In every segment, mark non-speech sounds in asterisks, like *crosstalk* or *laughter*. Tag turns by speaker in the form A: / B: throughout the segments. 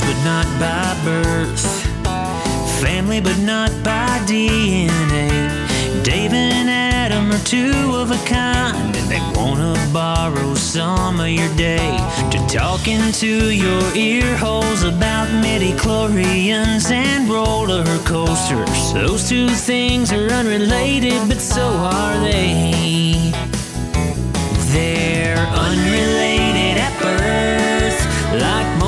A: but not by birth. Family, but not by DNA. Dave and Adam are two of a kind, and they wanna borrow some of your day to talk into your ear holes about midichlorians and roller coasters. Those two things are unrelated, but so are they. They're unrelated at birth, like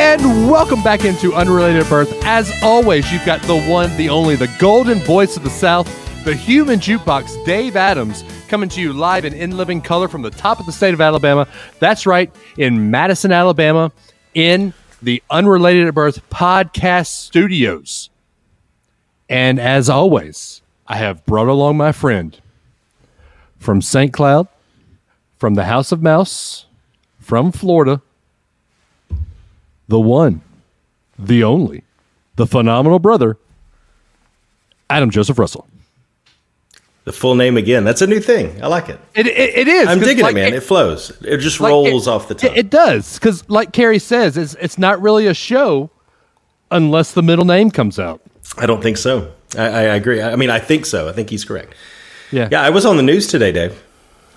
B: And welcome back into Unrelated Birth. As always, you've got the one, the only, the golden voice of the South, the human jukebox, Dave Adams, coming to you live and in living color from the top of the state of Alabama. That's right, in Madison, Alabama, in the Unrelated at Birth podcast studios. And as always, I have brought along my friend from St. Cloud, from the House of Mouse, from Florida, the one, the only, the phenomenal brother, Adam Joseph Russell.
C: The full name again. That's a new thing. I like it.
B: It, it, it is.
C: I'm digging
B: like,
C: it, man. It, flows. It just
B: like,
C: rolls
B: it-
C: off the tongue.
B: It, it does because, like Carrie says, it's it's not really a show unless the middle name comes out.
C: I don't think so. I, I agree. I mean, I think so. I think he's correct.
B: Yeah,
C: Yeah, I was on the news today, Dave.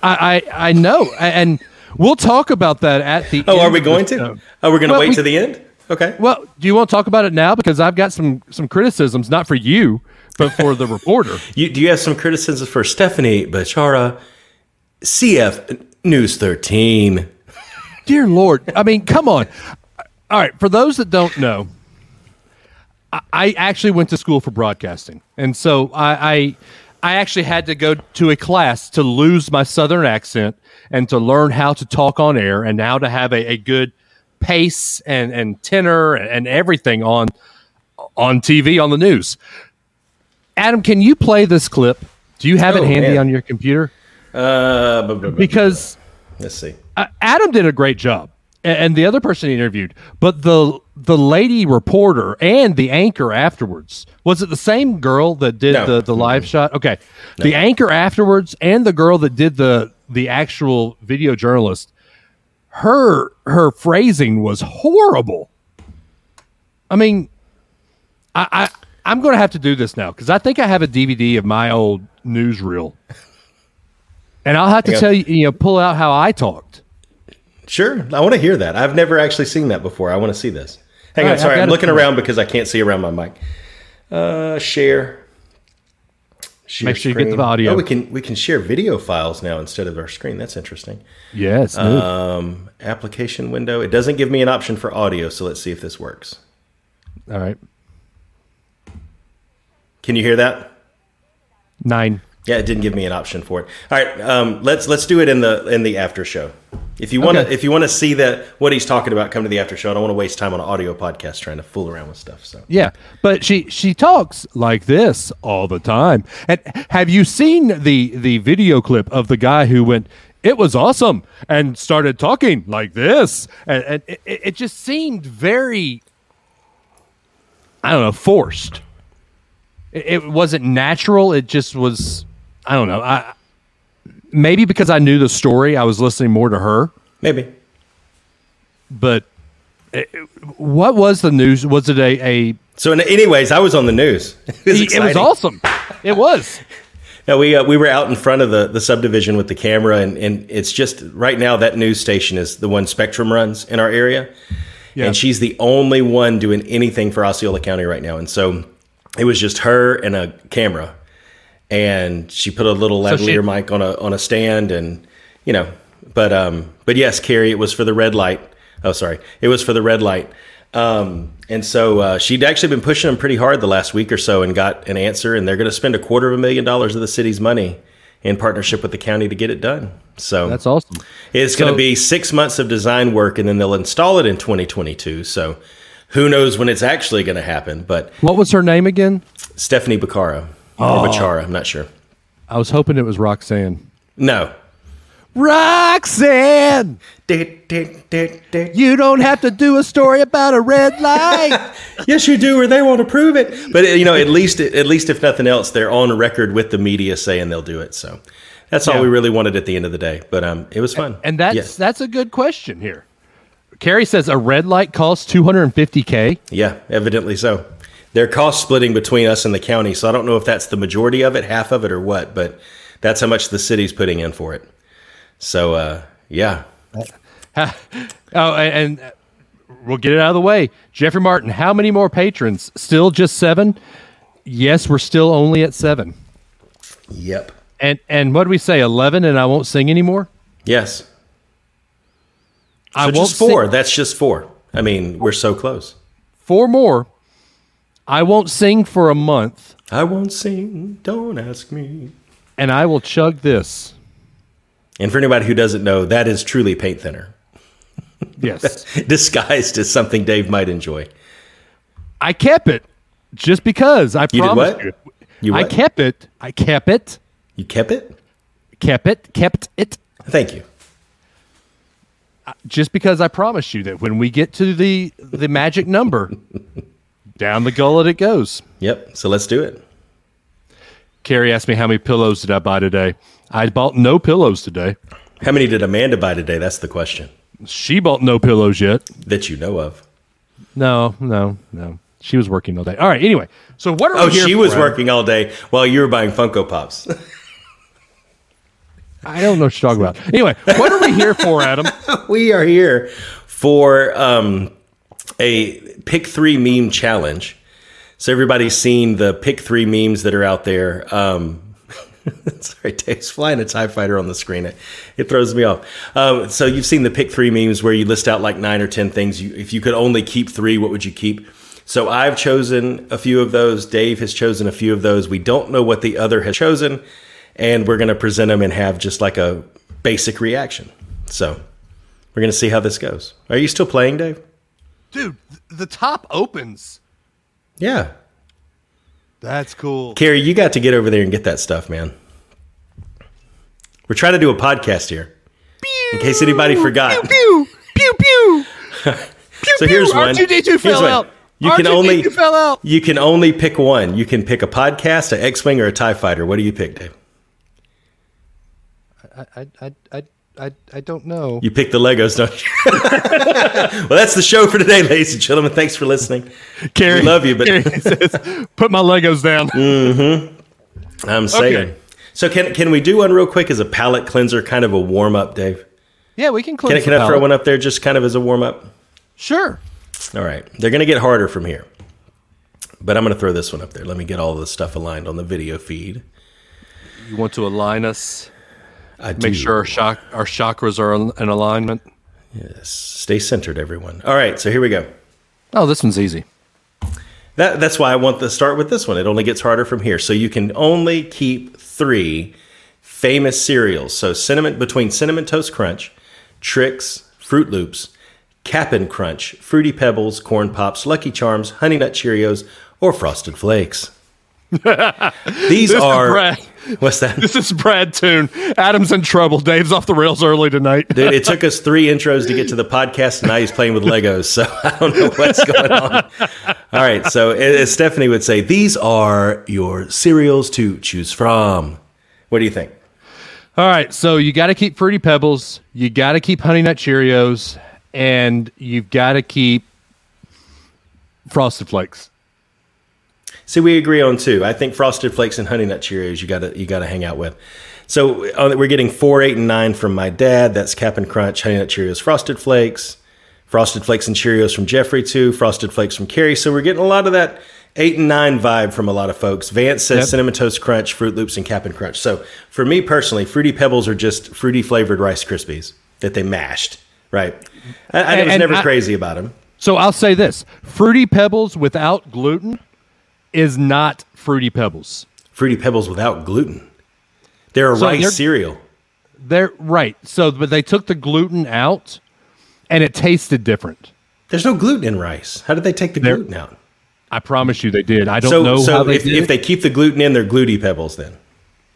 B: I, I I know, and we'll talk about that at the. End.
C: Oh, are we going to?
B: show.
C: Oh, we're going to
B: Well,
C: wait
B: we-
C: to the end? Okay.
B: Well, do you want to talk about it now? Because I've got some some criticisms, not for you, but for the *laughs* reporter.
C: You, do you have some criticisms for Stephanie Bachara, CF News 13?
B: Dear Lord, I mean, come on. All right, for those that don't know, I, I actually went to school for broadcasting, and so I, I I actually had to go to a class to lose my southern accent and to learn how to talk on air and how to have a, a good pace and and tenor and everything on on TV on the news. Adam, can you play this clip? Do you have
C: Oh,
B: it handy
C: man.
B: on your computer?
C: Uh,
B: Because
C: let's see.
B: uh, Adam did a great job, and the other person he interviewed, but the the lady reporter and the anchor afterwards was it the same girl that did
C: No.
B: the the live shot? Okay, the anchor afterwards and the girl that did the the actual video journalist, her her phrasing was horrible. I mean, I. I I'm going to have to do this now because I think I have a DVD of my old newsreel, and I'll have to tell you, you know, pull out how I talked.
C: Sure. I want to hear that. I've never actually seen that before. I want to see this. Hang
B: All
C: on.
B: right,
C: Sorry. I'm looking around because I can't see around my mic. Uh, share. Share
B: Make sure you get the audio.
C: Oh, we can we can share video files now instead of our screen. That's interesting.
B: Yes.
C: Um, application window. It doesn't give me an option for audio, so let's see if this works.
B: All right.
C: Can you hear that?
B: Nine.
C: Yeah, it didn't give me an option for it. All right, um, let's let's do it in the in the after show. If you want to
B: Okay.
C: if you want to see that what he's talking about, come to the after show. I don't want to waste time on an audio podcast trying to fool around with stuff. So
B: Yeah, but she she talks like this all the time. And have you seen the the video clip of the guy who went? It was awesome and started talking like this, and, and it, it just seemed very, I don't know, forced. It, it wasn't natural. It just was. I don't know. I maybe because I knew the story, I was listening more to her.
C: maybe
B: But it, what was the news? Was it a a
C: So, in, anyways, I was on the news. *laughs* It was,
B: it was awesome. It was.
C: No, we uh, we were out in front of the, the subdivision with the camera, and, and it's just right now that news station is the one Spectrum runs in our area,
B: Yeah.
C: and she's the only one doing anything for Osceola County right now. And so it was just her and a camera, and she put a little
B: So she-
C: mic on a on a stand, and you know, but um, but yes, Carrie, it was for the red light. Oh, sorry, it was for the red light. Um, and so uh, she'd actually been pushing them pretty hard the last week or so, and got an answer. And they're going to spend a quarter of a million dollars of the city's money in partnership with the county to get it done. So
B: That's awesome.
C: it's going to be six months of design work, and then they'll install it in 2022. So Who knows when it's actually going to happen? But
B: What was her name again?
C: Stephanie Baccara or Bachara, I'm not sure.
B: I was hoping it was Roxanne.
C: No.
B: Roxanne, you don't have to do a story about a red *laughs* light.
C: yes, you do, or they won't approve it. But you know, at least at least if nothing else, they're on record with the media saying they'll do it. So that's all
B: Yeah.
C: we really wanted at the end of the day. But um, it was fun.
B: and that's that's a good question here. Carrie says a red light costs 250k.
C: yeah, evidently so. They're cost splitting between us and the county, so I don't know if that's the majority of it, half of it, or what. But that's how much the city's putting in for it. So uh, yeah, *laughs*
B: Oh, and, and we'll get it out of the way. Jeffrey Martin, how many more patrons? Still just seven? Yes, we're still only at seven.
C: yep,
B: And and what do we say? Eleven, and I won't sing anymore.
C: yes. So
B: I won't
C: just four.
B: Sing,
C: That's just four. I mean, we're so close.
B: four more. I won't sing for a month,
C: I won't sing. Don't ask me.
B: and I will chug this.
C: And for anybody who doesn't know, that is truly paint thinner, *laughs*
B: Yes, *laughs*
C: disguised as something Dave might enjoy.
B: I kept it just because I
C: You did
B: promised
C: what?
B: you.
C: You
B: I kept it. I kept it.
C: You kept it?
B: Kept it. Kept it.
C: Thank you.
B: Uh, just because I promised you that when we get to the the magic number, *laughs* down the gullet it goes.
C: Yep. So let's do it.
B: Carrie asked me how many pillows did I buy today. I bought no pillows today.
C: How many did Amanda buy today? That's the question
B: She bought no pillows yet.
C: that you know of.
B: No, no, no. She was working all day. All right. Anyway, so what are
C: Oh,
B: we here
C: she was working all day while you were buying Funko Pops.
B: I don't know what you're talking about. Anyway, what are we here for, Adam? *laughs*
C: we are here for um, a pick three meme challenge. So everybody's seen the pick three memes that are out there. Um, *laughs* sorry, Dave's flying a Tie Fighter on the screen. It, it throws me off. Um, so you've seen the pick three memes where you list out like nine or ten things. You, if you could only keep three, what would you keep? So I've chosen a few of those. Dave has chosen a few of those. We don't know what the other has chosen, and we're going to present them and have just like a basic reaction. So we're going to see how this goes. Are you still playing, Dave?
B: Dude, th- the top opens.
C: Yeah.
B: That's cool.
C: Carrie, you got to get over there and get that stuff, man. We're trying to do a podcast here. In case anybody forgot.
B: Pew, pew, pew. pew. *laughs*
C: So here's one.
B: R2D2
C: Here's
B: fell
C: one.
B: out.
C: You can
B: R2D2
C: only
B: fell out.
C: you can only pick one. You can pick a podcast, an X-wing, or a Tie Fighter. What do you pick, Dave?
B: I, I, I, I, I, I don't know.
C: You pick the Legos, don't you? *laughs* well, that's the show for today, ladies and gentlemen. Thanks for listening.
B: Carrie,
C: We love you, but- *laughs*
B: says, put my Legos down. Mm-hmm.
C: I'm saying.
B: Okay.
C: So can can we do one real quick as a palate cleanser, kind of a warm up, Dave?
B: Yeah, we can
C: Can, I- can I throw one up there just kind of as a warm up?
B: Sure.
C: All right. They're going to get harder from here. But I'm going to throw this one up there. Let me get all the stuff aligned on the video feed.
B: You want to align us,
C: I
B: make
C: do.
B: sure our, chak- our chakras are in in alignment.
C: Yes. Stay centered, everyone. All right. So here we go.
B: Oh, this one's easy.
C: That, that's why I want to start with this one. It only gets harder from here. So you can only keep three famous cereals. So cinnamon between cinnamon toast crunch, Trix, Froot Loops, Cap'n Crunch, Fruity Pebbles, Corn Pops, Lucky Charms, Honey Nut Cheerios, or Frosted Flakes. These
B: This
C: are
B: Brad.
C: what's that?
B: This is Brad Toon. Adam's in trouble. Dave's off the rails early tonight.
C: Dude, it took us three intros to get to the podcast, and now he's playing with Legos. So *laughs* I don't know what's going on. All right. So as Stephanie would say, these are your cereals to choose from. What do you think?
B: All right, so you got to keep Fruity Pebbles, you got to keep Honey Nut Cheerios, and you've got to keep Frosted Flakes.
C: See, we agree on two. I think Frosted Flakes and Honey Nut Cheerios you gotta you gotta hang out with. So uh, we're getting four, eight, and nine from my dad. That's Cap'n Crunch, Honey Nut Cheerios, Frosted Flakes, Frosted Flakes and Cheerios from Jeffrey too, Frosted Flakes from Carrie. So we're getting a lot of that eight and nine vibe from a lot of folks. Vance says
B: Yep.
C: Cinnamon Toast Crunch, Froot Loops, and Cap'n Crunch. So for me personally, Fruity Pebbles are just fruity flavored Rice Krispies that they mashed. Right. I, I was
B: and
C: never
B: I-
C: crazy about them.
B: So I'll say this Fruity Pebbles without gluten is not Fruity Pebbles.
C: Fruity Pebbles without gluten. They're a
B: So
C: rice
B: they're-
C: cereal.
B: They're right. So, but they took the gluten out and it tasted different.
C: There's no gluten in rice. How did they take the
B: There-
C: gluten out?
B: I promise you they did. I don't
C: So,
B: know
C: so
B: how they
C: if,
B: did
C: if they keep the gluten in, they're gluty pebbles then.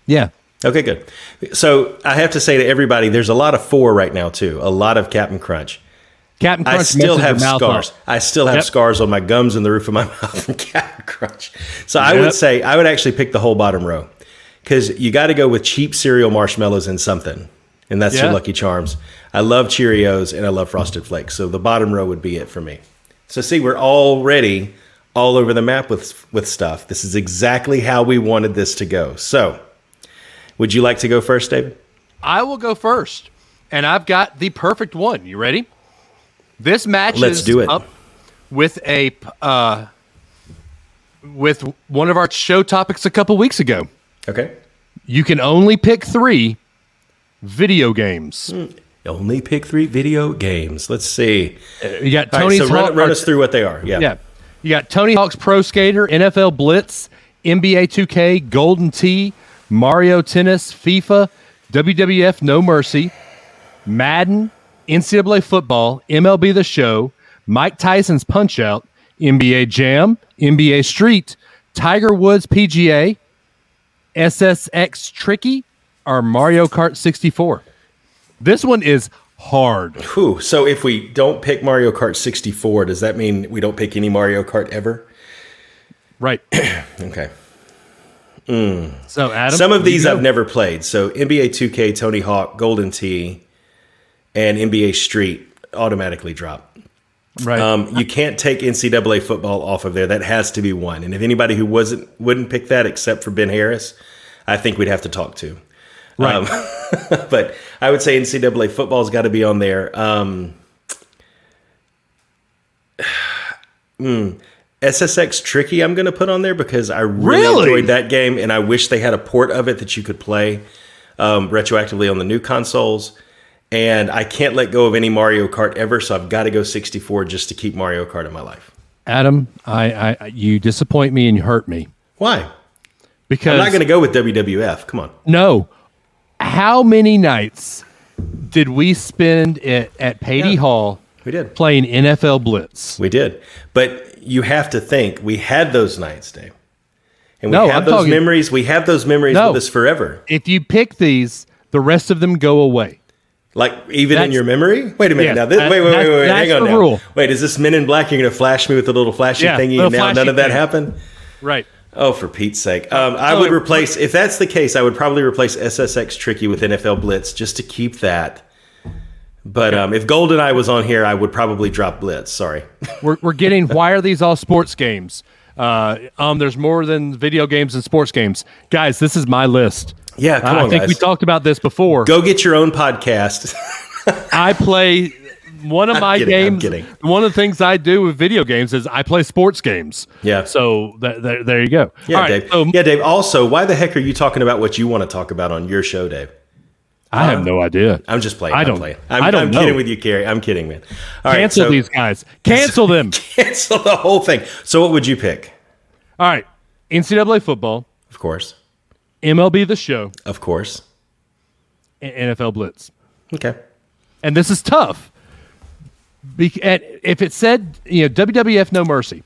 B: yeah.
C: Okay, good. So I have to say to everybody, there's a lot of four right now too. A lot of Captain Crunch.
B: Captain Crunch
C: I still have
B: your
C: scars.
B: off.
C: I still have
B: Yep.
C: scars on my gums and the roof of my *laughs* mouth from Captain Crunch. So I would say I would actually pick the whole bottom row because you got to go with cheap cereal marshmallows and something, and that's your Lucky Charms. I love Cheerios and I love Frosted Flakes, so the bottom row would be it for me. So see, we're already all over the map with with stuff. This is exactly how we wanted this to go. So, would you like to go first, David?
B: I will go first, and I've got the perfect one. You ready? This matches
C: Let's do it.
B: up with a uh, with one of our show topics a couple weeks ago.
C: Okay.
B: You can only pick three video games.
C: Only pick three video games. Let's see.
B: You got
C: All right, so run, run us through what they are. Yeah.
B: Yeah. You got Tony Hawk's Pro Skater, NFL Blitz, NBA 2K, Golden Tee, Mario Tennis, FIFA, WWF No Mercy, Madden, NCAA Football, MLB The Show, Mike Tyson's Punch Out, NBA Jam, NBA Street, Tiger Woods PGA, SSX Tricky, or Mario Kart 64. This one is hard.
C: Whew. So if we don't pick Mario Kart 64, does that mean we don't pick any Mario Kart ever?
B: Right. *clears throat*
C: Okay. Hmm.
B: So, Adam.
C: Some of these. I've never played. So NBA 2K, Tony Hawk, Golden Tee, and NBA Street automatically drop.
B: Right.
C: Um, you can't take NCAA football off of there. That has to be one. And if anybody who wasn't wouldn't pick that except for Ben Harris, I think we'd have to talk to.
B: right.
C: Um, *laughs* but I would say NCAA football's got to be on there. Um, *sighs* mm, SSX Tricky, I'm going to put on there because I really,
B: Really?
C: enjoyed that game, and I wish they had a port of it that you could play um, retroactively on the new consoles. And I can't let go of any Mario Kart ever, so I've got to go 64 just to keep Mario Kart in my life.
B: Adam, I, I you disappoint me and you hurt me
C: Why?
B: because
C: I'm not going to go with WWF. Come on.
B: no. How many nights did we spend at, at Patey
C: Yeah.
B: Hall
C: We did.
B: playing NFL Blitz?
C: We did. But you have to think we had those nights, Dave. And we
B: No,
C: have
B: I'm
C: those
B: talking-
C: memories. We have those memories
B: No.
C: with us forever.
B: If you pick these, the rest of them go away.
C: Like even in your memory. Wait a minute.
B: Yeah,
C: now, this,
B: that-
C: wait, wait, wait,
B: that's-
C: wait, wait. Hang on now.
B: rule.
C: Wait, is this Men in Black? You're going to flash me with a little flashy
B: Yeah,
C: thingy,
B: little
C: and now
B: flashy
C: none of that
B: thing.
C: happened.
B: Right.
C: Oh, for Pete's sake! Um, I
B: Oh,
C: would replace if that's the case. I would probably replace SSX Tricky with NFL Blitz just to keep that. But um, if GoldenEye was on here, I would probably drop Blitz. Sorry.
B: We're, we're getting why are these all sports games? Uh, um, there's more than video games and sports games. Guys, this is my list.
C: Yeah, come
B: I
C: on,
B: think
C: guys.
B: we talked about this before.
C: Go get your own podcast. *laughs*
B: I play one of my
C: kidding, I'm
B: games.
C: kidding.
B: One of the things I do with video games is I play sports games.
C: Yeah.
B: So th- th- there you go.
C: Yeah,
B: right,
C: Dave.
B: so
C: yeah, Dave. Also, why the heck are you talking about what you want to talk about on your show, Dave?
B: I have no idea.
C: I'm just playing.
B: I
C: I'm
B: don't-
C: playing. I'm,
B: I don't
C: I'm
B: know.
C: kidding with you, Carrie. I'm kidding, man. All right,
B: Cancel
C: so-
B: these guys. Cancel them. *laughs*
C: Cancel the whole thing. So, what would you pick?
B: All right. NCAA football,
C: Of course,
B: MLB the show,
C: of course.
B: and NFL Blitz.
C: Okay.
B: And this is tough. Be- and if it said, you know, WWF No Mercy,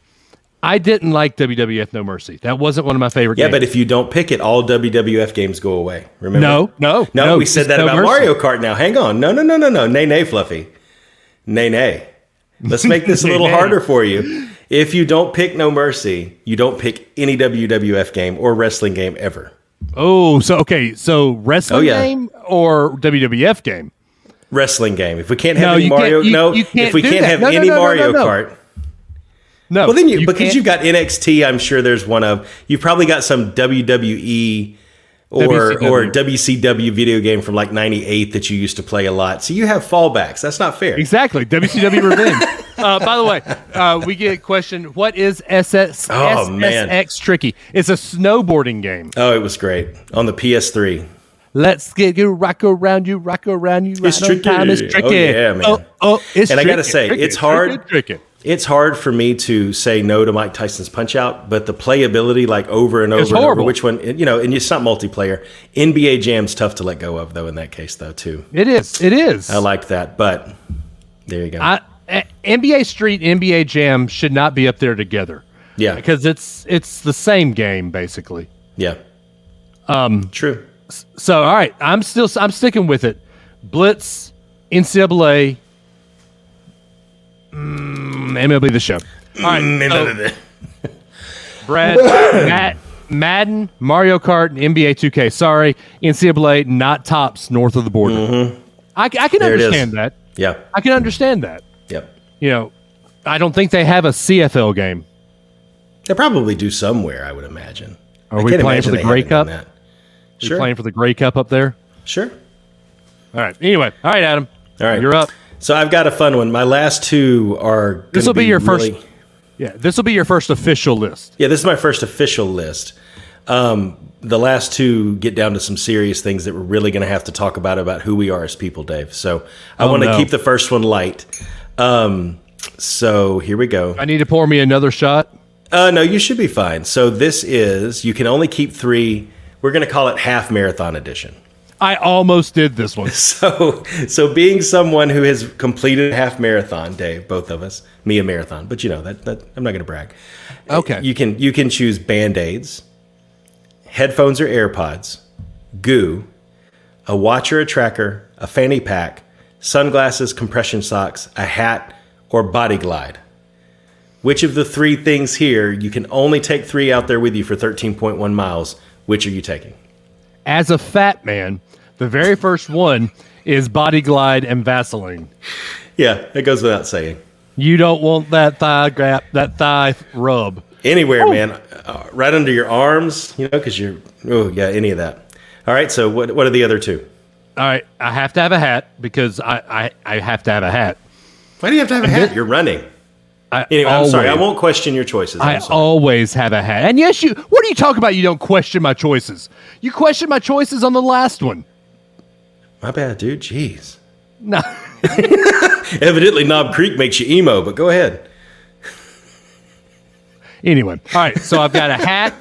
B: I didn't like WWF No Mercy. That wasn't one of my favorite games.
C: Yeah,
B: games.
C: but if you don't pick it, all WWF games go away. Remember?
B: No, no,
C: no.
B: no,
C: we said that
B: No
C: about
B: Mercy.
C: Mario Kart. Now, hang on. No, no, no, no, no. Nay, nay, Fluffy. Nay, nay. Let's make this a *laughs* little
B: nay.
C: harder for you. If you don't pick No Mercy, you don't pick any WWF game or wrestling game ever.
B: Oh, so okay, so wrestling
C: Oh, yeah.
B: game or WWF game?
C: Wrestling game. If we can't have
B: No,
C: any Mario,
B: you-
C: no.
B: you
C: if we can't
B: that.
C: have
B: No,
C: any Mario. Kart,
B: No.
C: well then you,
B: you
C: because you've got NXT. I'm sure there's one of. You've probably got some WWE or
B: WCW.
C: or WCW video game from like '98 that you used to play a lot. So you have fallbacks. That's not fair.
B: Exactly. WCW *laughs* Revenge. Uh, by the way, uh, we get a question. What is SS,
C: Oh, man.
B: SSX Tricky? It's a snowboarding game.
C: Oh, it was great on the PS3.
B: Let's get you rock around you, rock around you.
C: It's
B: right time.
C: tricky.
B: It's tricky.
C: Oh, yeah, man.
B: Oh, oh, it's
C: And I gotta say,
B: tricky,
C: it's hard.
B: Tricky, tricky.
C: It's hard for me to say no to Mike Tyson's Punch Out, but the playability, like over and over and over, which one, you know, and it's not multiplayer. NBA Jam's tough to let go of, though. In that case, though, too,
B: It is. It is.
C: I like that. But there you go.
B: I NBA Street, NBA Jam should not be up there together
C: Yeah.
B: because it's it's the same game basically.
C: Yeah. Um. True.
B: So all right, I'm still I'm sticking with it. Blitz, NCAA, mm, MLB the show. All right, so- *laughs* Brad, Matt, Madden, Mario Kart, and NBA 2K. Sorry, NCAA not tops north of the border. I, I can
C: Mm-hmm. There
B: understand that.
C: yeah.
B: I can understand that.
C: Yep.
B: You know, I don't think they have a CFL game.
C: They probably do somewhere, I would imagine.
B: Are
C: I
B: we playing for the Grey Cup?
C: that.
B: You're
C: Sure.
B: playing for the Grey Cup up there.
C: Sure.
B: All right. Anyway, all right, Adam.
C: All right.
B: you're up.
C: So I've got a fun one. My last two are.
B: This will be your
C: really-
B: first. Yeah, this will be your first official list.
C: Yeah, this is my first official list. Um, the last two get down to some serious things that we're really going to have to talk about about who we are as people, Dave. So I
B: Oh,
C: want to
B: no.
C: keep the first one light. Um, so here we go.
B: I need to pour me another shot.
C: Uh, no, you should be fine. So this is you can only keep three. We're going to call it half marathon edition.
B: I almost did this one. *laughs*
C: So, so being someone who has completed a half marathon, Dave, both of us, me a marathon, but you know that, that I'm not going to brag.
B: Okay.
C: You can you can choose band aids, headphones or AirPods, goo, a watch or a tracker, a fanny pack, sunglasses, compression socks, a hat, or body glide. Which of the three things here you can only take three out there with you for 13.1 miles? Which are you taking?
B: As a fat man, the very first one is Body Glide and Vaseline.
C: Yeah, it goes without saying.
B: You don't want that thigh grab, that thigh rub.
C: Anywhere, man. Uh, right under your arms, you know, because you're, oh, yeah, any of that. All right, so what, what are the other two?
B: All right, I have to have a hat because I, I, I have to have a hat.
C: Why do you have to have a hat? You're running.
B: I
C: Anyway, I'm sorry. I won't question your choices. I'm
B: I
C: sorry.
B: always have a hat. And yes, you. What are you talking about? You don't question my choices. You questioned my choices on the last one.
C: My bad, dude. Jeez.
B: No. *laughs*
C: Evidently, Knob Creek makes you emo, but go ahead.
B: Anyway, all right. So I've got a hat,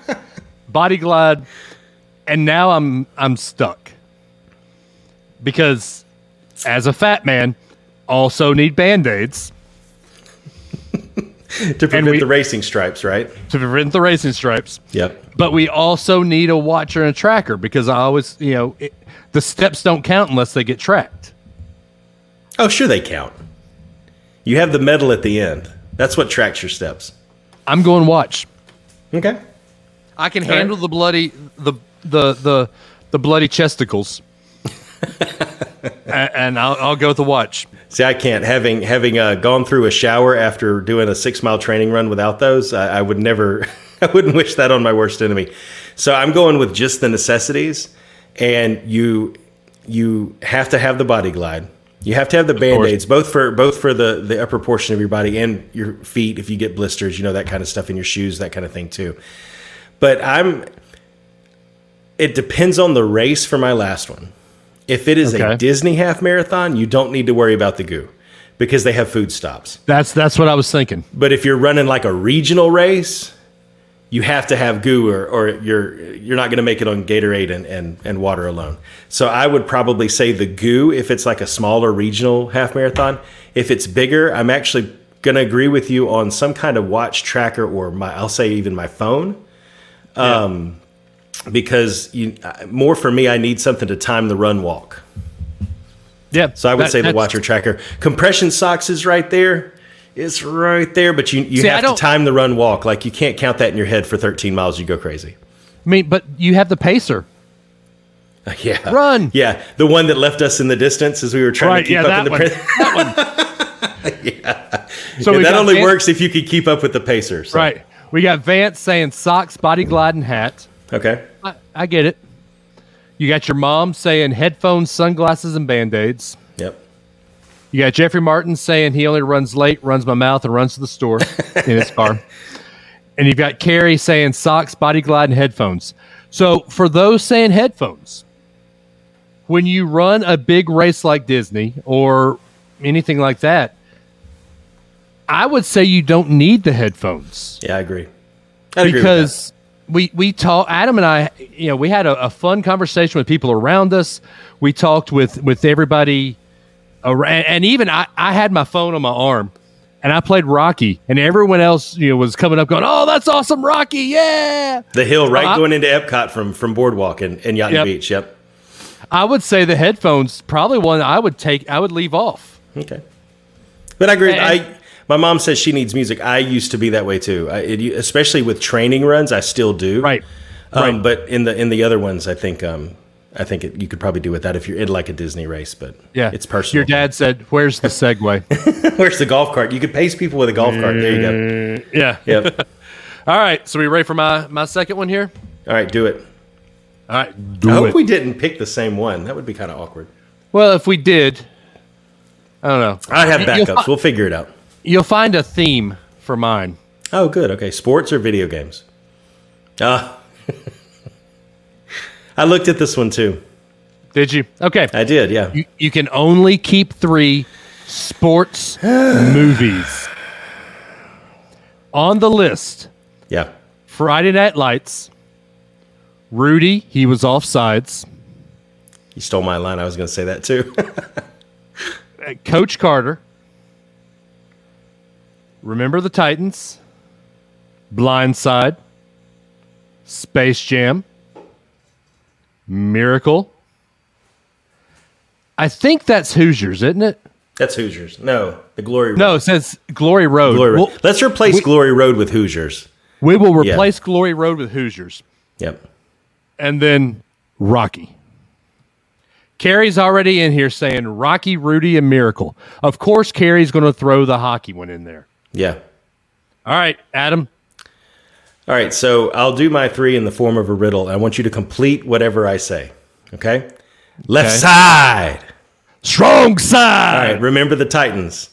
B: body glide, and now I'm I'm stuck because as a fat man, also need band aids
C: To prevent
B: we-
C: the racing stripes, right?
B: to prevent the racing stripes.
C: Yep.
B: But we also need a watcher and a tracker because I always, you know, it, the steps don't count unless they get tracked.
C: Oh, sure, they count. You have the medal at the end. That's what tracks your steps.
B: I'm going watch.
C: Okay.
B: I can
C: right.
B: handle the bloody the the the the bloody chesticles, *laughs* and I'll, I'll go with the watch.
C: See, I can't. Having having uh, gone through a shower after doing a six mile training run without those, I, I would never. *laughs* I wouldn't wish that on my worst enemy. So I'm going with just the necessities, and you you have to have the body glide. You have to have the band aids, both for both for the the upper portion of your body and your feet. If you get blisters, you know that kind of stuff in your shoes, that kind of thing too. But I'm. It depends on the race for my last one. If it is
B: Okay.
C: a Disney half marathon, you don't need to worry about the goo because they have food stops.
B: That's that's what I was thinking.
C: But if you're running like a regional race, you have to have goo or, or you're you're not going to make it on Gatorade and, and, and water alone. So I would probably say the goo if it's like a smaller regional half marathon. If it's bigger, I'm actually going to agree with you on some kind of watch tracker or my I'll say even my phone. Um, because you more for me, I need something to time the run walk.
B: Yeah.
C: So I would
B: that-
C: say the watcher tracker. Compression socks is right there. It's right there, but you, you
B: See,
C: have to time the run walk. Like you can't count that in your head for 13 miles. You go crazy.
B: I mean, but you have the pacer. *laughs*
C: Yeah.
B: Run.
C: Yeah. The one that left us in the distance as we were trying
B: Right.
C: to keep
B: Yeah.
C: up in the pre- *laughs*
B: that one. *laughs*
C: yeah.
B: So
C: Yeah, that only
B: Vance-
C: works if you could keep up with the pacer. so-
B: Right. We got Vance saying socks, body glide, and hat.
C: Okay.
B: I, I get it. You got your mom saying headphones, sunglasses, and band aids.
C: Yep.
B: You got Jeffrey Martin saying he only runs late, runs my mouth, and runs to the store in his car. *laughs* And you've got Carrie saying socks, body glide, and headphones. So for those saying headphones, when you run a big race like Disney or anything like that, I would say you don't need the headphones
C: Yeah, I agree. I agree with
B: because we we talk Adam and I you know we had a, a fun conversation with people around us. We talked with with everybody around, and even I I had my phone on my arm and I played Rocky, and everyone else, you know, was coming up going, "Oh, that's awesome, Rocky! Yeah!"
C: The hill right
B: I-
C: going into Epcot from from Boardwalk and, and Yacht
B: Yep.
C: Beach. Yep.
B: I would say the headphones probably one I would take. I would leave off.
C: Okay. But I agree.
B: And-
C: I my mom says she needs music. I used to be that way too. I, it, especially with training runs, I still do.
B: Right.
C: Um,
B: Right.
C: But in the in the other ones, I think um, I think it, you could probably do with that if you're in like a Disney race. But
B: Yeah,
C: it's personal.
B: Your dad said, "Where's the Segway?" *laughs*
C: Where's the golf cart? You could pace people with a golf cart. There you go.
B: yeah.
C: Yep. *laughs*
B: All right. So we ready for my my second one here?
C: All right, do it.
B: All right.
C: I hope
B: it.
C: we didn't pick the same one. That would be kind of awkward.
B: well, if we did, I don't know.
C: I have
B: You'll
C: backups. We'll figure it out.
B: You'll find a theme for mine.
C: Oh, good. Okay, sports or video games? Ah. *laughs* I looked at this one too.
B: Did you? Okay.
C: I did. Yeah.
B: You, you can only keep three sports *sighs* movies on the list.
C: Yeah.
B: Friday Night Lights. Rudy, he was off sides.
C: You stole my line. I was going to say that too. *laughs*
B: Uh, Coach Carter. Remember the Titans. Blindside. Space Jam. Miracle. I think that's Hoosiers, isn't it?
C: That's Hoosiers. No, the Glory Road.
B: No, it says Glory Road.
C: Glory Road.
B: We'll-
C: Let's replace
B: we-
C: Glory Road with Hoosiers.
B: we will
C: Yeah.
B: replace Glory Road with Hoosiers.
C: Yep.
B: and then Rocky. Carrie's already in here saying Rocky, Rudy, and Miracle. Of course, Carrie's going to throw the hockey one in there.
C: Yeah.
B: All right, Adam.
C: All right. So I'll do my three in the form of a riddle. I want you to complete whatever I say. Okay. Left side.
B: Strong side.
C: right. Remember the Titans.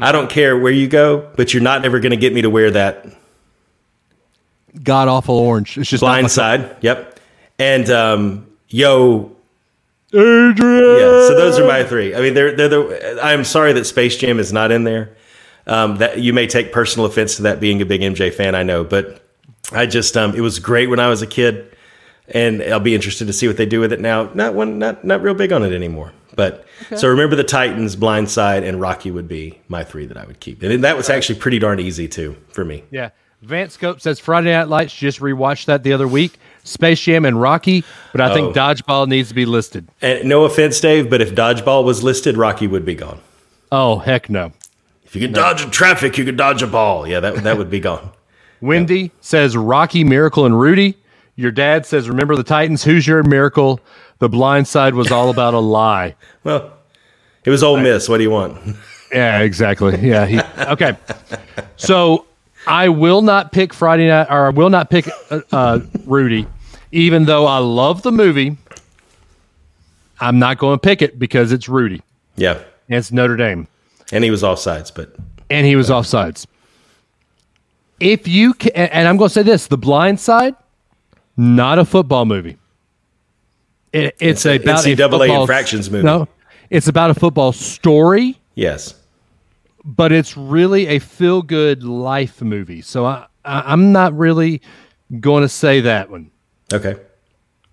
C: I don't care where you go, but you're not ever going to get me to wear that
B: God awful orange. It's just
C: blind side. Yep. And um, yo,
B: Adrian.
C: Yeah, so those are my three. I mean, they're they're the. I'm sorry that Space Jam is not in there. Um, that you may take personal offense to that being a big MJ fan, I know, but I just um, it was great when I was a kid, and I'll be interested to see what they do with it now. Not one, not not real big on it anymore. But so remember the Titans, Blindside, and Rocky would be my three that I would keep, and that was actually pretty darn easy too for me.
B: Yeah. Vance Scope says Friday Night Lights. Just rewatched that the other week. Space Jam and Rocky, but I think
C: Oh.
B: Dodgeball needs to be listed.
C: And no offense, Dave, but if Dodgeball was listed, Rocky would be gone.
B: Oh heck no.
C: If you could dodge a traffic, you can dodge a ball. Yeah, that that would be gone. *laughs*
B: Wendy says Rocky, Miracle, and Rudy. Your dad says, Remember the Titans? Who's your miracle? The blind side was all about a lie. *laughs*
C: Well, it was Ole Miss. What do you want? *laughs*
B: Yeah, exactly. Yeah. He, okay. So I will not pick Friday night, or I will not pick uh, uh, Rudy, even though I love the movie. I'm not going to pick it because it's Rudy
C: Yeah,
B: and it's Notre Dame,
C: and he was offsides, but
B: and he was offsides. If you can, and I'm going to say this: The Blind Side, not a football movie. It, it's,
C: It's a
B: about a
C: NCAA
B: football-
C: infractions movie.
B: No, it's about a football story.
C: yes,
B: but it's really a feel good life movie. So I, I I'm not really going to say that one.
C: okay,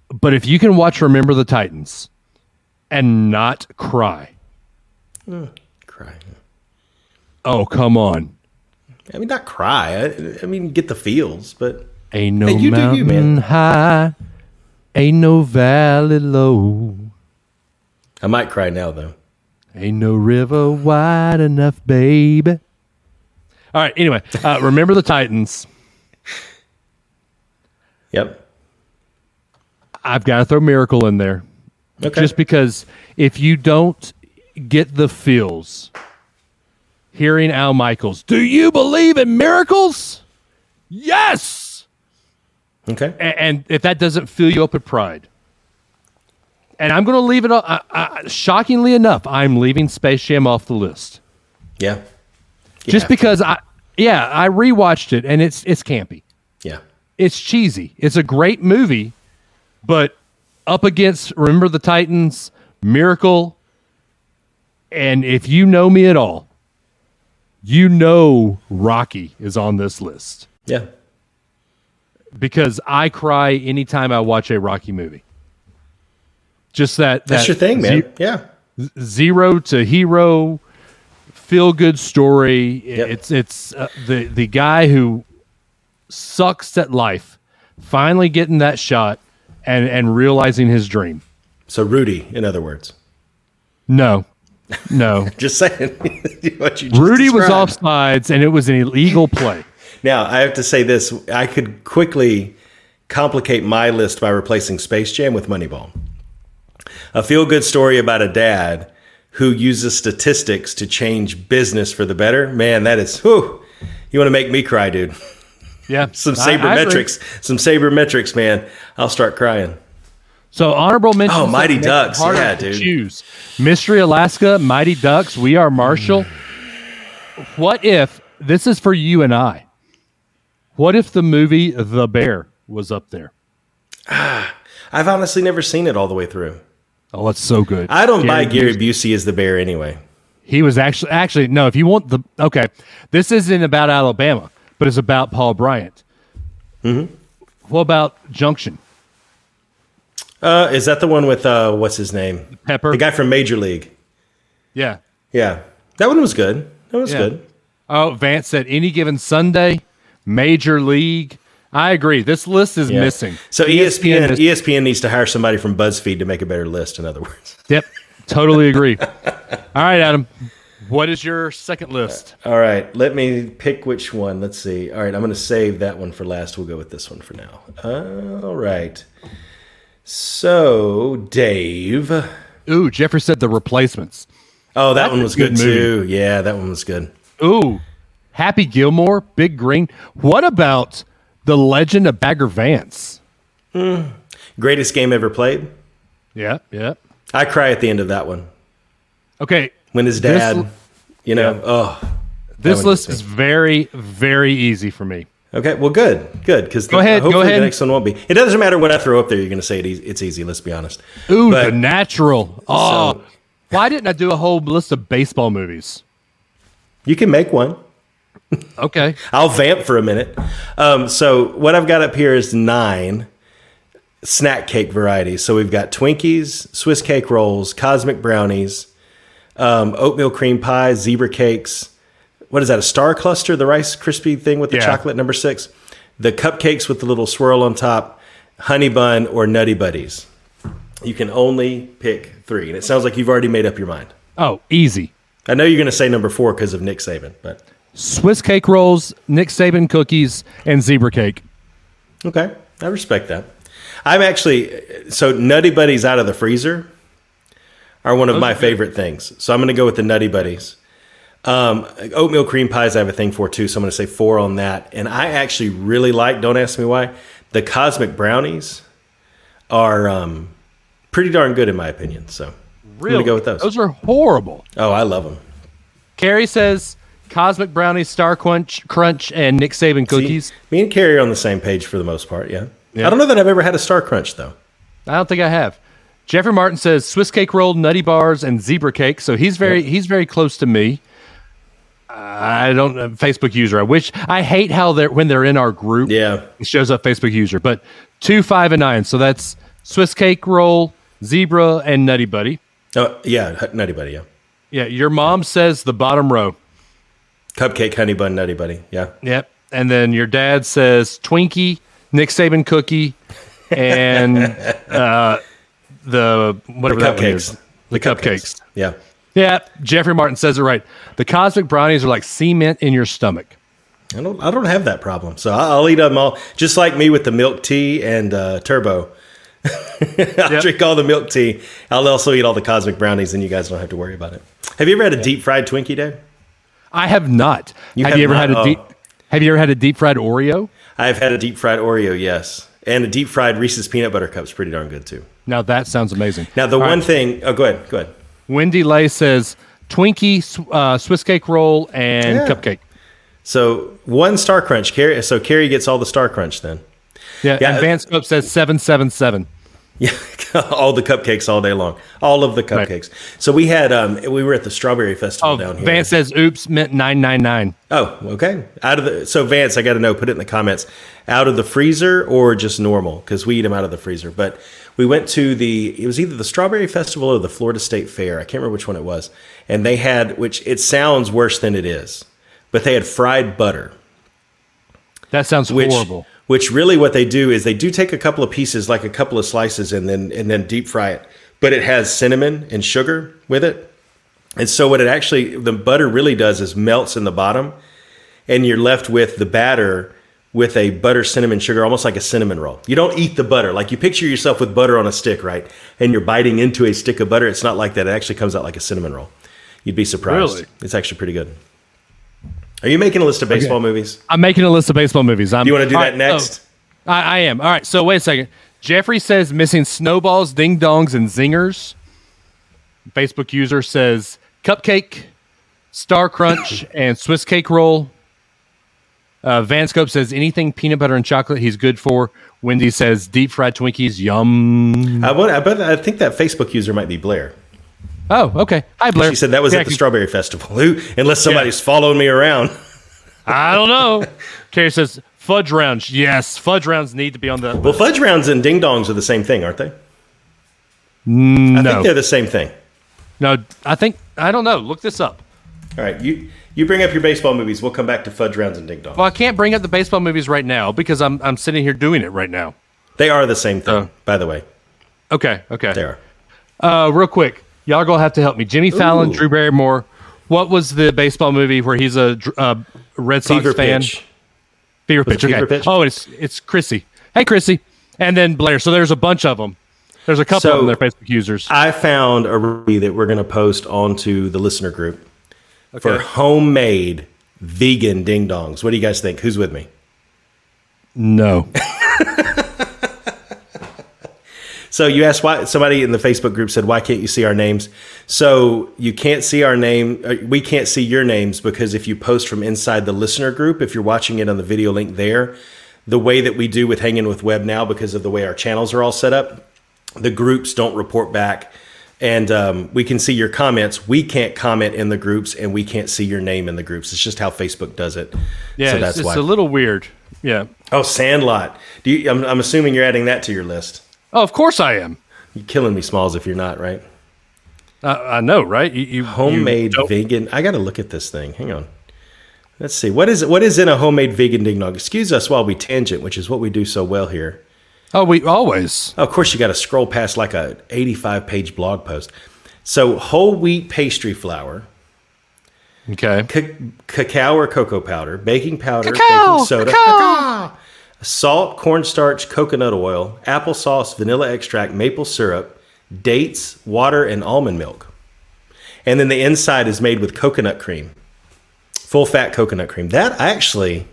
B: But if you can watch Remember the Titans and not cry,
C: cry.
B: oh come on,
C: I mean, not cry. I, I mean, get the feels, but
B: ain't no
C: Hey, you do
B: mountain
C: you, man.
B: high, ain't no valley low,
C: I might cry now though.
B: ain't no river wide enough, babe. All right. Anyway, uh, *laughs* remember the Titans.
C: Yep.
B: I've got to throw Miracle in there.
C: Okay.
B: Just because if you don't get the feels, hearing Al Michaels, do you believe in miracles? Yes.
C: okay.
B: A- And, if that doesn't fill you up with pride, and I'm going to leave it. I, I, shockingly enough, I'm leaving Space Jam off the list
C: Yeah. You
B: just
C: have to.
B: because I, yeah, I rewatched it and it's it's campy.
C: Yeah.
B: It's cheesy. It's a great movie, but up against Remember the Titans, Miracle, and if you know me at all, you know Rocky is on this list
C: Yeah.
B: because I cry anytime I watch a Rocky movie. Just that
C: That's
B: that
C: your thing, man.
B: ze-
C: yeah.
B: zero to hero feel good story.
C: Yep.
B: It's it's uh, the the guy who sucks at life finally getting that shot and and realizing his dream.
C: So Rudy, in other words,
B: No, no. *laughs*
C: just saying *laughs* what you
B: Rudy was
C: described.
B: offsides and it was an illegal play.
C: Now I have to say this: I could quickly complicate my list by replacing Space Jam with Moneyball. A feel-good story about a dad who uses statistics to change business for the better. Man, that is whew. You want to make me cry, dude.
B: Yeah, *laughs*
C: Some
B: I- I agree.
C: sabermetrics, some sabermetrics, man. I'll start crying.
B: So honorable mention.
C: Oh, Mighty Ducks. Yeah, dude.
B: Choose Mystery Alaska, Mighty Ducks. We are Marshall. what if this is for you and I? What if the movie The Bear was up there?
C: Ah, *sighs* I've honestly never seen it all the way through.
B: Oh, that's so good.
C: I don't buy
B: Gary
C: Gary Busey as the bear anyway.
B: He was actually actually no. If you want the okay, this isn't about Alabama, but it's about Paul Bryant. Mm-hmm. What about Junction?
C: Uh, is that the one with uh, what's his name?
B: Pepper.
C: The guy from Major League.
B: Yeah.
C: Yeah, that one was good. That was
B: Yeah.
C: good.
B: Oh, Vance said any given Sunday, Major League. I agree. This list is
C: Yeah.
B: missing.
C: So E ESPN ESPN needs to hire somebody from BuzzFeed to make a better list. In other words. *laughs*
B: Yep. Totally agree. *laughs* All right, Adam. What is your second list?
C: All right, let me pick which one. Let's see. All right, I'm going to save that one for last. We'll go with this one for now. All right. So, Dave.
B: Ooh, Jeffrey said the replacements.
C: Oh, that
B: That's
C: one was
B: good
C: good, too. Yeah, that one was good.
B: Ooh, Happy Gilmore, Big Green. What about the Legend of Bagger Vance? Mm.
C: Greatest game ever played.
B: Yeah, yeah.
C: I cry at the end of that one
B: Okay,
C: when his
B: This-
C: dad, you know, oh.
B: this list is very, very easy for me.
C: Okay, well, good, good. Because
B: Go ahead, go ahead.
C: the next one won't be. It doesn't matter what I throw up there. You're going to say it. It's easy. Let's be honest.
B: Ooh,
C: But-
B: the natural. Oh,
C: So-
B: why didn't I do a whole list of baseball movies?
C: You can make one.
B: Okay. *laughs*
C: I'll vamp for a minute. Um, so what I've got up here is nine snack cake varieties. So we've got Twinkies, Swiss cake rolls, cosmic brownies, um, oatmeal cream pies, zebra cakes. What is that? A star cluster, the Rice crispy thing with the
B: Yeah.
C: chocolate number six, the cupcakes with the little swirl on top, honey bun, or nutty buddies. You can only pick three, and it sounds like you've already made up your mind.
B: Oh, easy.
C: I know you're going to say number four because of Nick Saban, but
B: Swiss cake rolls, Nick Saban cookies, and zebra cake.
C: Okay, I respect that. I'm actually so Nutty Buddies out of the freezer are one of my favorite things. So I'm going to go with the Nutty Buddies. Um, oatmeal cream pies I have a thing for too, so I'm going to say four on that. And I actually really like. Don't ask me why. The cosmic brownies are um, pretty darn good in my opinion. So I'm going to go with those.
B: Those are horrible.
C: Oh, I love them.
B: Carrie says Cosmic Brownies, Star Crunch, Crunch, and Nick Saban cookies.
C: Me and Carrie are on the same page for the most part. Yeah.
B: Yeah.
C: I don't know that I've ever had a Star Crunch though.
B: I don't think I have. Jeffrey Martin says Swiss cake roll, nutty bars, and zebra cake. So he's very he's very close to me. I don't uh, Facebook user. I wish I hate how they're when they're in our group.
C: Yeah.
B: it shows up Facebook user. But two, five, and nine. So that's Swiss cake roll, zebra, and nutty buddy.
C: Oh, yeah. Nutty Buddy. Yeah.
B: Yeah, your mom says the bottom row.
C: Cupcake, honey bun, nutty buddy. Yeah.
B: Yep. And then your dad says Twinkie, Nick Saban cookie, and *laughs* uh, the whatever is.
C: cupcakes.
B: The, cupcakes.
C: Yeah.
B: Yeah, Jeffrey Martin says it right. The cosmic brownies are like cement in your stomach.
C: I don't. I don't have that problem, so I'll, eat them all. Just like me with the milk tea and uh, turbo. *laughs* I'll
B: Yep.
C: drink all the milk tea. I'll also eat all the cosmic brownies, and you guys don't have to worry about it. Have you ever had a deep fried Twinkie, Dave?
B: I have not.
C: You
B: have,
C: have
B: you ever
C: not?
B: had a
C: Oh.
B: deep? Have you ever had a deep fried Oreo?
C: I've had a deep fried Oreo, yes, and a deep fried Reese's peanut butter cup's pretty darn good too.
B: Now that sounds amazing.
C: Now the
B: All
C: one
B: right,
C: thing. Oh, go ahead. Go ahead.
B: Wendy Lay says Twinkie, uh, Swiss cake roll, and
C: Yeah.
B: cupcake.
C: So one Star Crunch. Carrie. So Carrie gets all the Star Crunch then.
B: Yeah,
C: Yeah,
B: and Vance Scope says seven seven seven.
C: Yeah, *laughs* all the cupcakes all day long. All of the cupcakes. So we had um we were at the strawberry festival
B: Oh,
C: down here.
B: Vance says, "Oops, meant nine nine nine.
C: Oh, okay. Out of the so Vance, I got to know. Put it in the comments. Out of the freezer or just normal? Because we eat them out of the freezer. But we went to the. It was either the Strawberry Festival or the Florida State Fair. I can't remember which one it was. And they had, which it sounds worse than it is, but they had fried butter.
B: That sounds
C: Which,
B: horrible.
C: Which really what they do is they do take a couple of pieces, like a couple of slices, and then and then deep fry it. But it has cinnamon and sugar with it. And so what it actually the butter really does is melts in the bottom, and you're left with the batter with a butter cinnamon sugar, almost like a cinnamon roll. You don't eat the butter. Like you picture yourself with butter on a stick, right? And you're biting into a stick of butter. It's not like that. It actually comes out like a cinnamon roll. You'd be surprised.
B: Really?
C: It's actually pretty good. Are you making a list of baseball movies?
B: I'm making a list of baseball movies. I'm,
C: Do you want to do that
B: right,
C: next?
B: oh, I, I am. All right. So wait a second. Jeffrey says missing snowballs, ding dongs, and zingers. Facebook user says cupcake, star crunch, *coughs* and Swiss cake roll. Uh, Vance Cope says anything peanut butter and chocolate he's good for. Wendy says deep fried Twinkies, yum.
C: I, want, I, bet, I think that Facebook user might be Blair.
B: Oh, okay. Hi, Blair.
C: She said that was
B: Yeah,
C: at the Strawberry Festival. Who, *laughs* unless somebody's following me around.
B: I don't know. *laughs* Carrie says fudge rounds. Yes, fudge rounds need to be on the.
C: Well, fudge rounds and ding dongs are the same thing, aren't they?
B: No.
C: I think they're the same thing.
B: no. I think I don't know. Look this up.
C: All right, you you bring up your baseball movies. We'll come back to fudge rounds and ding dongs.
B: Well, I can't bring up the baseball movies right now because I'm I'm sitting here doing it right now.
C: They are the same thing,
B: Oh.
C: by the way.
B: Okay, okay.
C: They are.
B: Uh, real quick, y'all are gonna have to help me. Jimmy Fallon,
C: Ooh.
B: Drew Barrymore. What was the baseball movie where he's a uh, Red Sox
C: Fever
B: fan?
C: pitch.
B: Fever
C: Was it
B: pitch. Okay.
C: Fever Pitch?
B: Oh, it's it's Chrissy. Hey, Chrissy, and then Blair. So there's a bunch of them. There's a couple
C: So-
B: of them. They're Facebook users.
C: I found a recipe that we're going to post onto the listener group for homemade vegan ding dongs. What do you guys think? Who's with me?
B: No. *laughs*
C: So you asked why somebody in the Facebook group said, "Why can't you see our names?" So you can't see our name. uh, We can't see your names because if you post from inside the listener group, if you're watching it on the video link there, the way that we do with Hanging with Web now, because of the way our channels are all set up, the groups don't report back, and um, we can see your comments. We can't comment in the groups, and we can't see your name in the groups. It's just how Facebook does it.
B: Yeah,
C: so
B: it's,
C: that's
B: it's
C: why.
B: a little weird. Yeah.
C: oh, Sandlot. Do you? I'm, I'm assuming you're adding that to your list.
B: Oh, of course I am.
C: You're killing me, Smalls, if you're not right.
B: Uh, I know, right? You, you
C: homemade
B: you
C: vegan. I got to look at this thing. Hang on. Let's see. What is what is in a homemade vegan ding dong? Excuse us while we tangent, which is what we do so well here.
B: Oh, we always.
C: Oh, of course, you got to scroll past like a 85 page blog post. So whole wheat pastry flour,
B: Okay.
C: ca- cacao or cocoa powder, baking powder,
B: Cacao,
C: baking soda,
B: cacao.
C: cacao, salt, cornstarch, coconut oil, applesauce, vanilla extract, maple syrup, dates, water, and almond milk. And then the inside is made with coconut cream, full fat coconut cream. That actually,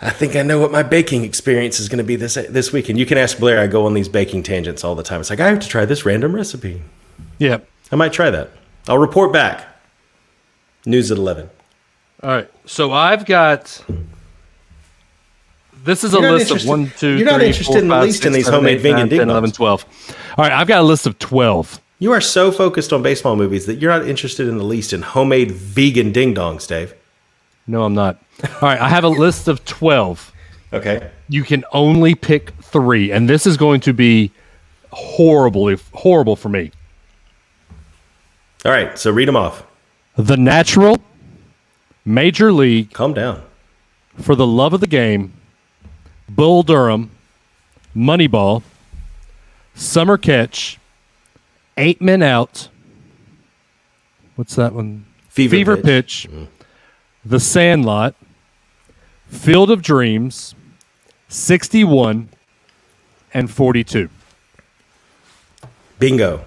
C: I think I know what my baking experience is going to be this this weekend. You can ask Blair. I go on these baking tangents all the time. It's like I have to try this random recipe.
B: Yeah.
C: I might try that. I'll report back. News at eleven.
B: All right. So I've got. This is a
C: You're not
B: list of one, two,
C: you're not
B: three,
C: interested
B: four,
C: in the
B: five,
C: least in these
B: seven,
C: homemade
B: eight,
C: vegan
B: nine,
C: ding
B: 10, 11,
C: dongs.
B: 12. All right. I've got a list of 12.
C: You are so focused on baseball movies that you're not interested in the least in homemade vegan ding dongs, Dave.
B: No, I'm not. All right. I have a list of 12.
C: Okay.
B: You can only pick three. And this is going to be horribly, horrible for me.
C: All right. So read them off.
B: The Natural, Major League,
C: Calm down.
B: For the Love of the Game, Bull Durham, Moneyball, Summer Catch, Eight Men Out. What's that one?
C: Fever,
B: Pitch, mm. The Sandlot, Field of Dreams, 61, and 42.
C: Bingo.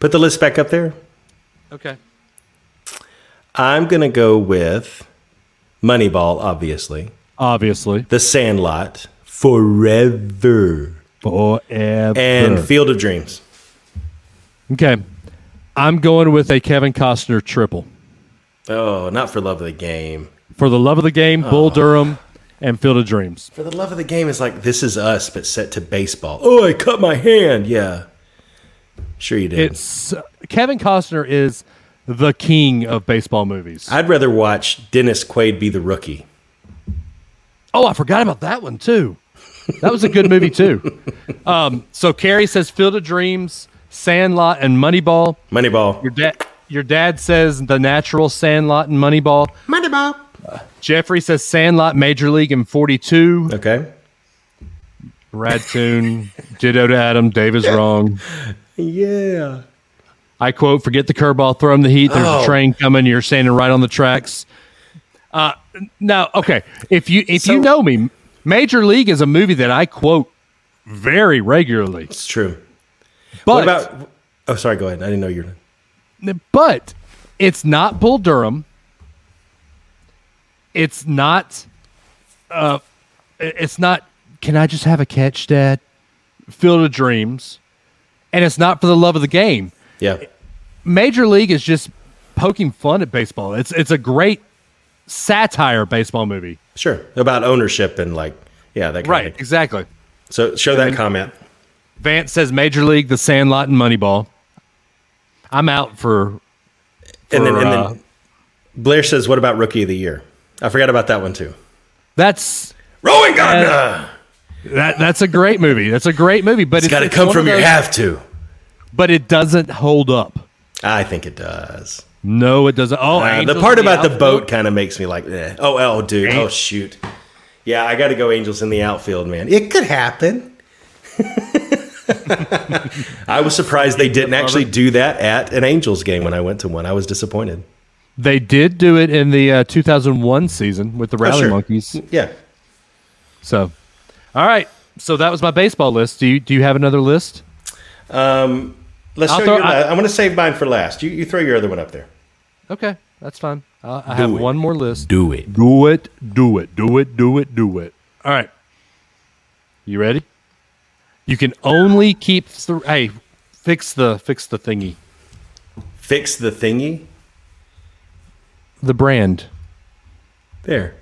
C: Put the list back up there.
B: Okay.
C: I'm gonna go with Moneyball, obviously.
B: Obviously.
C: The Sandlot, Forever,
B: Forever.
C: and Field of Dreams.
B: okay. I'm going with a Kevin Costner triple.
C: Oh, not for love of the game.
B: For the love of the game, Bull Durham, and Field of Dreams.
C: For the love of the game is like this is us, but set to baseball. Oh, I cut my hand. Yeah, sure you did.
B: It's Kevin Costner is the king of baseball movies.
C: I'd rather watch Dennis Quaid be the rookie.
B: oh, I forgot about that one too. That was a good movie too. *laughs* Um, so Carrie says Field of Dreams, Sandlot, and Moneyball.
C: Moneyball.
B: Your dad, your dad says The Natural, Sandlot, and Moneyball.
C: Moneyball.
B: Jeffrey says Sandlot, Major League, in Forty Two.
C: Okay.
B: Radtoon, *laughs* ditto to Adam. Dave is wrong.
C: Yeah.
B: I quote, forget the curveball, throw him the heat. There's
C: Oh.
B: a train coming. You're standing right on the tracks. Uh, now, okay. If you if
C: So-
B: you know me, Major League is a movie that I quote very regularly.
C: It's true.
B: But
C: what about? Oh, sorry. Go ahead. I didn't know you were.
B: But it's not Bull Durham. It's not uh it's not can I just have a catch, Dad? Field of Dreams. And it's not for the love of the game.
C: Yeah.
B: Major League is just poking fun at baseball. It's it's a great satire baseball movie.
C: Sure. About ownership and like, yeah, that
B: Right, exactly.
C: so show that comment.
B: Vance says Major League, The Sandlot, and Moneyball. I'm out for.
C: And then, and
B: uh,
C: then Blair says, "What about Rookie of the Year?" I forgot about that one too.
B: that's
C: Rowan Gardner.
B: that that's a great movie. That's a great movie, but
C: it's got to come from
B: of
C: your have to.
B: But it doesn't hold up.
C: I think it does.
B: No, it doesn't. Oh,
C: Uh, the part about the
B: outfield?
C: boat kind of makes me like, eh. oh, oh, dude, oh, shoot. Yeah, I got to go Angels in the outfield, man. It could happen. *laughs* *laughs* I was surprised they didn't actually do that at an Angels game when I went to one. I was disappointed.
B: They did do it in the uh, 2001 season with the Rally
C: Oh, sure.
B: Monkeys.
C: Yeah.
B: So, all right. So that was my baseball list. Do you do you have another list?
C: Um, let's
B: I'll
C: show
B: throw-
C: you.
B: I-
C: I, am going to save mine for last. You, you throw your other one up there.
B: Okay, that's fine. Uh, I have
C: it.
B: one more list.
C: Do it.
B: Do it, do it, do it, do it, do it. All right. You ready? You can only keep three. hey, fix the fix the thingy.
C: Fix the thingy.
B: The brand.
C: There.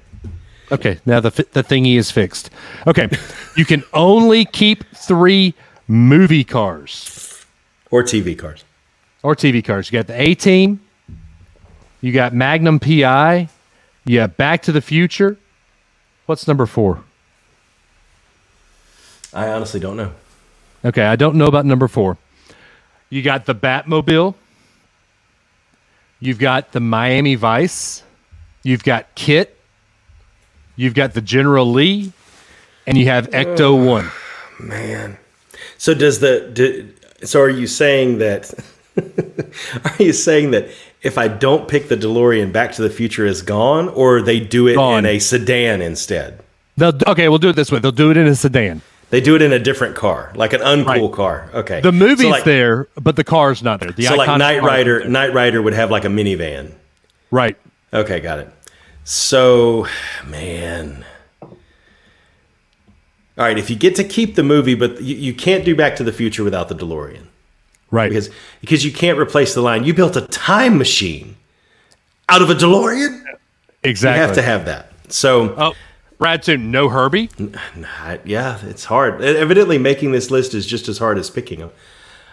B: Okay, now the the thingy is fixed. Okay. *laughs* you can only keep 3 movie cars
C: Or TV cars.
B: or TV cars. You got the A Team, you got Magnum PI, you got Back to the Future. What's number 4?
C: I honestly don't know.
B: Okay, I don't know about number four. You got the Batmobile. You've got the Miami Vice. You've got Kit. You've got the General Lee, and you have Ecto One.
C: Man. So does the do, so are you saying that *laughs* are you saying that if I don't pick the DeLorean Back to the Future is gone or they do it
B: Gone.
C: in a sedan instead?
B: They'll, okay, we'll do it this way. They'll do it in a sedan.
C: They do it in a different car, like an uncool
B: Right.
C: car. Okay.
B: The movie's
C: so like,
B: there, but the car's not there. The
C: So like Knight Rider. Knight Rider would have like a minivan.
B: Right.
C: Okay, got it. So, man. All right, if you get to keep the movie, but you, you can't do Back to the Future without the DeLorean.
B: Right.
C: because because you can't replace the line. You built a time machine out of a DeLorean.
B: Exactly.
C: You have to have that. So
B: Oh, Radtoon, no Herbie.
C: I- yeah, it's hard. Evidently, making this list is just as hard as picking them.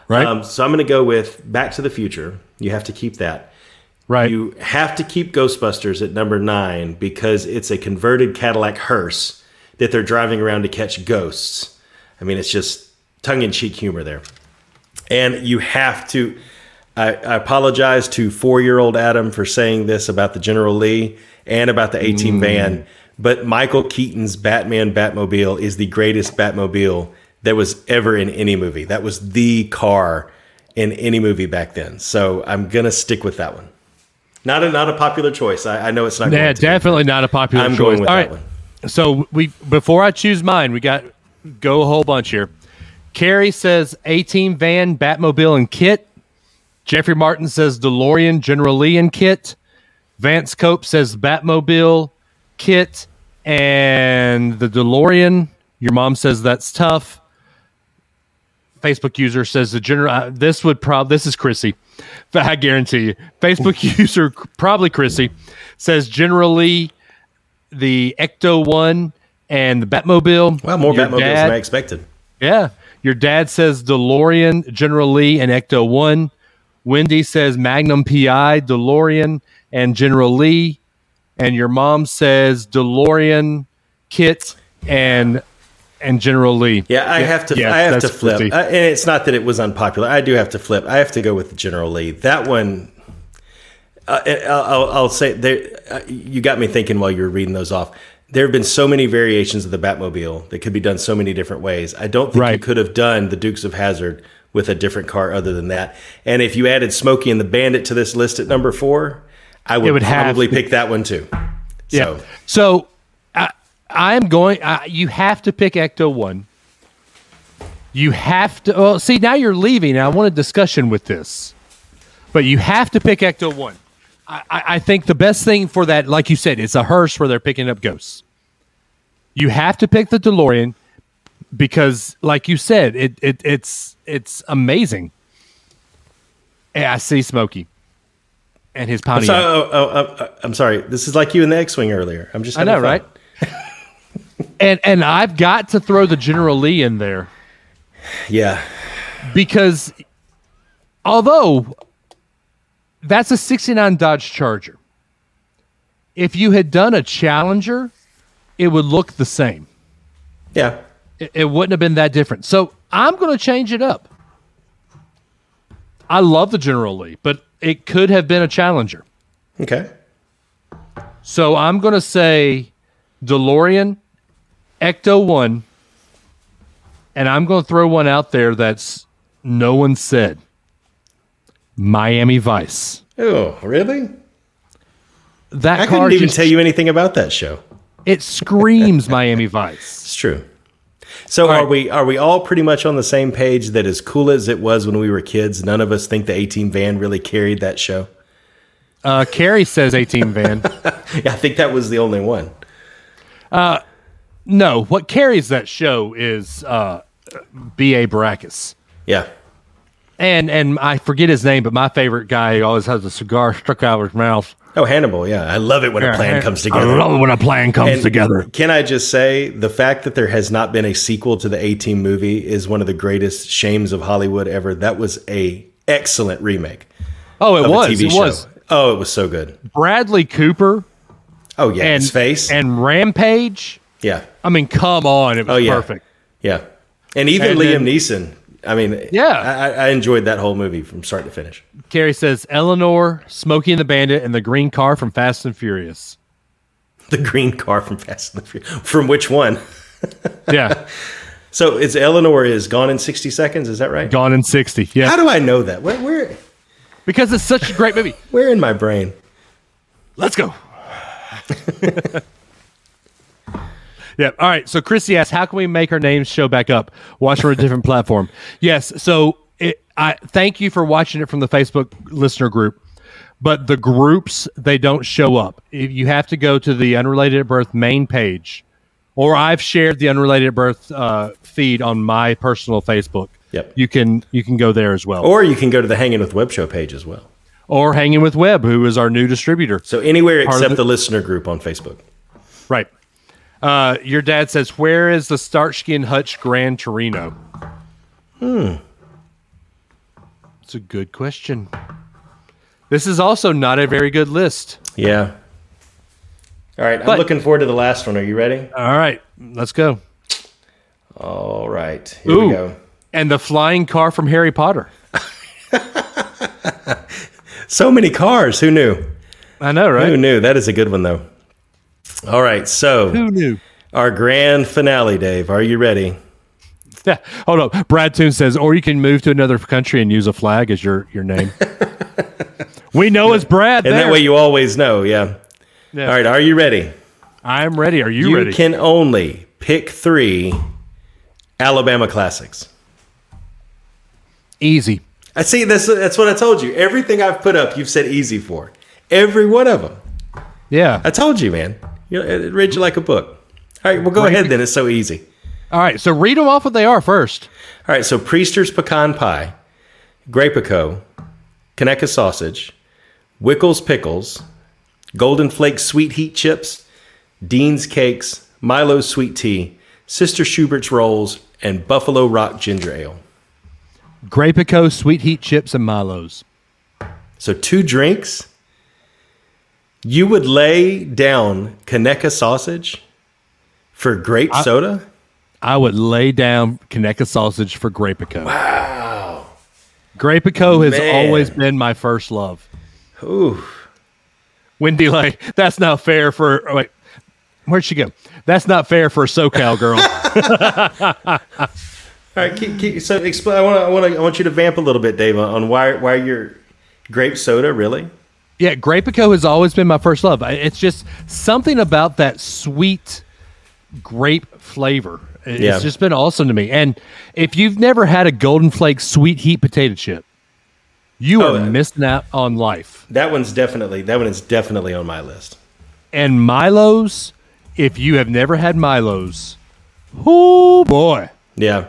B: Right.
C: Um, so I'm going to go with Back to the Future. You have to keep that.
B: right.
C: You have to keep Ghostbusters at number nine because it's a converted Cadillac hearse that they're driving around to catch ghosts. I mean, it's just tongue in cheek humor there. And you have to. I, I apologize to four year old Adam for saying this about the General Lee and about the A Team van, but Michael Keaton's Batman Batmobile is the greatest Batmobile that was ever in any movie. That was the car in any movie back then. So I'm going to stick with that one. Not a not a popular choice. I, I know it's not.
B: yeah,
C: going to be.
B: definitely not a popular choice.
C: I'm
B: choice.
C: going with
B: All
C: that
B: right.
C: one.
B: So we before I choose mine, we got go a whole bunch here. Carrie says A Team Van, Batmobile, and Kit. Jeffrey Martin says DeLorean, General Lee, and Kit. Vance Cope says Batmobile, Kit, and the DeLorean. Your mom says that's tough. Facebook user says the general. Uh, this would probably. This is Chrissy. *laughs* I guarantee you. Facebook *laughs* user probably Chrissy says General Lee the Ecto one and the Batmobile.
C: Well, more Batmobiles
B: dad-
C: than I expected.
B: Yeah. Your dad says DeLorean, General Lee, and Ecto 1. Wendy says Magnum PI, DeLorean, and General Lee. And your mom says DeLorean, Kit, and and General Lee.
C: Yeah, I have to.
B: yeah,
C: I have to flip. I, and it's not that it was unpopular. I do have to flip. I have to go with General Lee. That one. Uh, I'll, I'll, I'll say there. Uh, you got me thinking while you were reading those off. There have been so many variations of the Batmobile that could be done so many different ways. I don't think you could have done the Dukes of Hazzard with a different car other than that. And if you added Smokey and the Bandit to this list at number four, I would,
B: would
C: probably pick that one too.
B: Yeah.
C: So
B: So I, I'm going. I, you have to pick Ecto One. You have to. Well, see, now you're leaving. I want a discussion with this, but you have to pick Ecto One. I, I I think the best thing for that, like you said, it's a hearse where they're picking up ghosts. You have to pick the DeLorean because, like you said, it, it it's it's amazing. Yeah, I see Smokey and his
C: I'm sorry, oh, oh, oh, uh, I'm sorry. This is like you in the X-wing earlier. I'm just.
B: I know,
C: having
B: right? *laughs* and and I've got to throw the General Lee in there
C: Yeah.
B: because although that's a 69 Dodge Charger, if you had done a Challenger, it would look the same.
C: Yeah.
B: It, it wouldn't have been that different. So I'm going to change it up. I love the General Lee, but it could have been a Challenger.
C: Okay.
B: So I'm going to say DeLorean, Ecto 1, and I'm going to throw one out there that's no one said Miami Vice.
C: Oh, really?
B: That
C: I couldn't even
B: just,
C: tell you anything about that show.
B: it screams Miami Vice.
C: It's true. So
B: right.
C: are we are we all pretty much on the same page that as cool as it was when we were kids, none of us think the A Team van really carried that show?
B: Uh, Carrie says A Team van. *laughs*
C: Yeah, I think that was the only one.
B: No, what carries that show is uh, B.A. Baracus.
C: Yeah.
B: And and I forget his name, but my favorite guy always has a cigar stuck out of his mouth.
C: Oh, Hannibal. Yeah, I love it when a plan comes together.
B: I love it when a plan comes
C: And
B: together.
C: Can I just say the fact that there has not been a sequel to the A Team movie is one of the greatest shames of Hollywood ever. That was a excellent remake
B: Oh, it was. It
C: show.
B: was.
C: Oh, it was so good.
B: Bradley Cooper
C: Oh yeah,
B: and
C: his face.
B: and Rampage.
C: yeah,
B: I mean, come on, it was
C: Oh, yeah.
B: perfect.
C: yeah, and even
B: And
C: Liam
B: then-
C: Neeson. I mean,
B: Yeah.
C: I, I enjoyed that whole movie from start to finish.
B: Carrie says Eleanor, Smokey and the Bandit, and the green car from Fast and Furious. *laughs*
C: The green car from Fast and the Furious. From which one? *laughs*
B: Yeah,
C: So it's Eleanor is gone in 60 seconds. Is that right?
B: gone in sixty. Yeah,
C: How do I know that? Where, where,
B: because it's such a great movie. *laughs*
C: where in my brain?
B: Let's go. Yeah. All right. So Chrissy asks, how can we make our names show back up? Watch from a different *laughs* platform. Yes. So it, I thank you for watching it from the Facebook listener group. But the groups they don't show up. If You have to go to the Unrelated at Birth main page, or I've shared the Unrelated at Birth uh, feed on my personal Facebook.
C: Yep.
B: You can you can go there as well,
C: Or you can go to the Hanging with Web Show page as well.
B: or hanging with Webb, who is our new distributor.
C: So anywhere
B: Part
C: except
B: the-
C: the listener group on Facebook.
B: Right. Uh, your dad says, "Where is the Starsky and Hutch Gran Torino?" Hmm. It's a good question. This is also not a very good list.
C: Yeah. All right, I'm looking forward to the last one. Are you ready?
B: All right, let's go.
C: All right, here
B: Ooh,
C: we go.
B: and the flying car from Harry Potter. *laughs*
C: So many cars. Who knew?
B: I know, right?
C: Who knew? That is a good one, though. All right, so
B: Who knew?
C: our grand finale, Dave. Are you ready?
B: Yeah. *laughs* Hold on. Brad Toon says, or you can move to another country and use a flag as your your name. *laughs* we know it's Brad.
C: And
B: there.
C: that way you always know. Yeah.
B: Yeah.
C: All right, are you ready?
B: I'm ready. Are you,
C: You
B: ready?
C: You can only pick three Alabama classics.
B: Easy.
C: I see. That's that's what I told you. Everything I've put up, you've said easy for. Every one of them.
B: Yeah.
C: I told you, man. You know, it read you like a book. All right, well, go ahead then. It's so easy.
B: All right. So read them off what they are first.
C: All right, so Priester's pecan pie, Grapico, Conecuh sausage, Wickles pickles, Golden Flake sweet heat chips, Dean's cakes, Milo's sweet tea, Sister Schubert's rolls, and Buffalo Rock ginger ale.
B: Grapico, Sweet Heat chips, and Milo's.
C: So two drinks. You would lay down Conecuh sausage for grape soda?
B: I would lay down Conecuh sausage for Grapico.
C: Wow.
B: Grapico has
C: Man.
B: always been my first love.
C: Ooh.
B: Wendy, like, that's not fair for. Wait, where'd she go? That's not fair for a SoCal girl. *laughs* *laughs*
C: All right, keep, keep, so explain. I want. I want. I want you to vamp a little bit, Dave, on why why your grape soda really.
B: Yeah, Grapico has always been my first love. It's just something about that sweet grape flavor. It's
C: Yeah.
B: just been awesome to me. And if you've never had a Golden Flake sweet heat potato chip, you
C: Oh,
B: are
C: yeah.
B: missing out on life.
C: That one's definitely. That one is definitely on my list.
B: And Milo's, if you have never had Milo's, oh boy.
C: Yeah.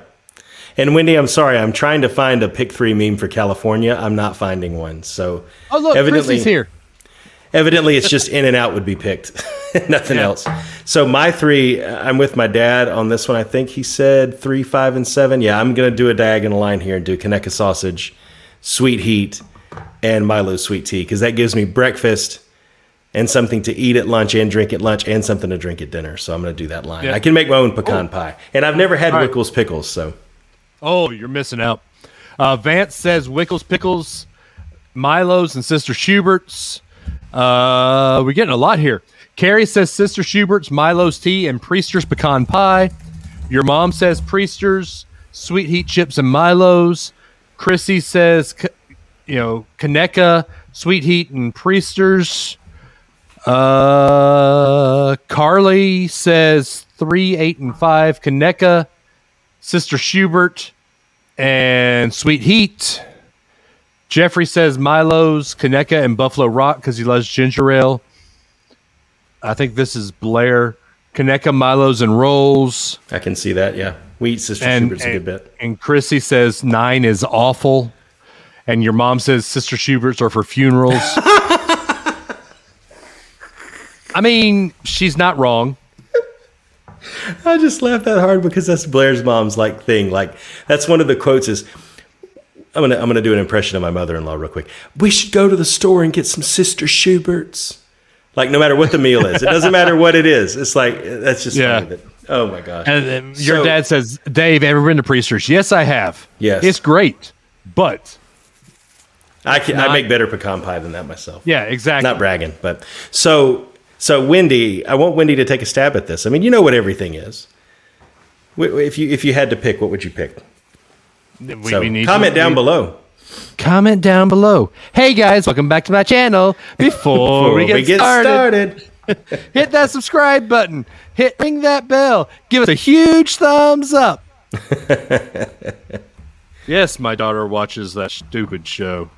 C: And Wendy, I'm sorry. I'm trying to find a pick three meme for California. I'm not finding one. So
B: Oh look, Chrissy's here.
C: Evidently, it's just in and out would be picked, *laughs* nothing
B: Yeah.
C: else. So my three, I'm with my dad on this one. I think he said three, five, and seven. Yeah, I'm gonna do a diagonal line here and do Conecuh sausage, sweet heat, and Milo sweet tea because that gives me breakfast and something to eat at lunch and drink at lunch and something to drink at dinner. So I'm gonna do that line.
B: Yeah.
C: I can make my own pecan oh. pie, and I've never had
B: All right.
C: Wickles pickles. So
B: Oh, you're missing out. Uh, Vance says Wickles Pickles, Milo's, and Sister Schubert's. Uh, we're getting a lot here. Carrie says Sister Schubert's, Milo's tea, and Priester's pecan pie. Your mom says Priester's, sweet heat chips, and Milo's. Chrissy says, you know, Conecuh, sweet heat, and Priester's. Uh, Carly says three, eight, and five. Conecuh, Sister Schubert, and Sweet Heat. Jeffrey says Milo's, Conecuh, and Buffalo Rock because he loves ginger ale. I think this is Blair. Conecuh, Milo's, and rolls.
C: I can see that. Yeah, we eat Sister
B: And,
C: Schubert's a good bit.
B: and Chrissy says nine is awful. And your mom says Sister Schubert's are for funerals. *laughs* I mean, she's not wrong.
C: I just laugh that hard because that's Blair's mom's like thing. Like that's one of the quotes is I'm gonna I'm gonna do an impression of my mother-in-law real quick. We should go to the store and get some Sister Schubert's. Like no matter what the meal is, it doesn't matter what it is. It's like that's just
B: Yeah.
C: oh my gosh.
B: And then your
C: So-
B: dad says, Dave, ever been to Priesters? Yes, I have.
C: Yes.
B: It's great. But,
C: I can
B: not-
C: I make better pecan pie than that myself.
B: yeah, exactly.
C: Not bragging, but so so Wendy, I want Wendy to take a stab at this. I mean, you know what everything is. If you if you had to pick, what would you pick?
B: We-
C: So
B: we need
C: comment
B: to-
C: down
B: we-
C: below.
B: Comment down below. Hey, guys, welcome back to my channel. *laughs* Before, we get, started, *laughs* hit that subscribe button. Hit ring that bell. Give us a huge thumbs up. *laughs* yes, my daughter watches that stupid show.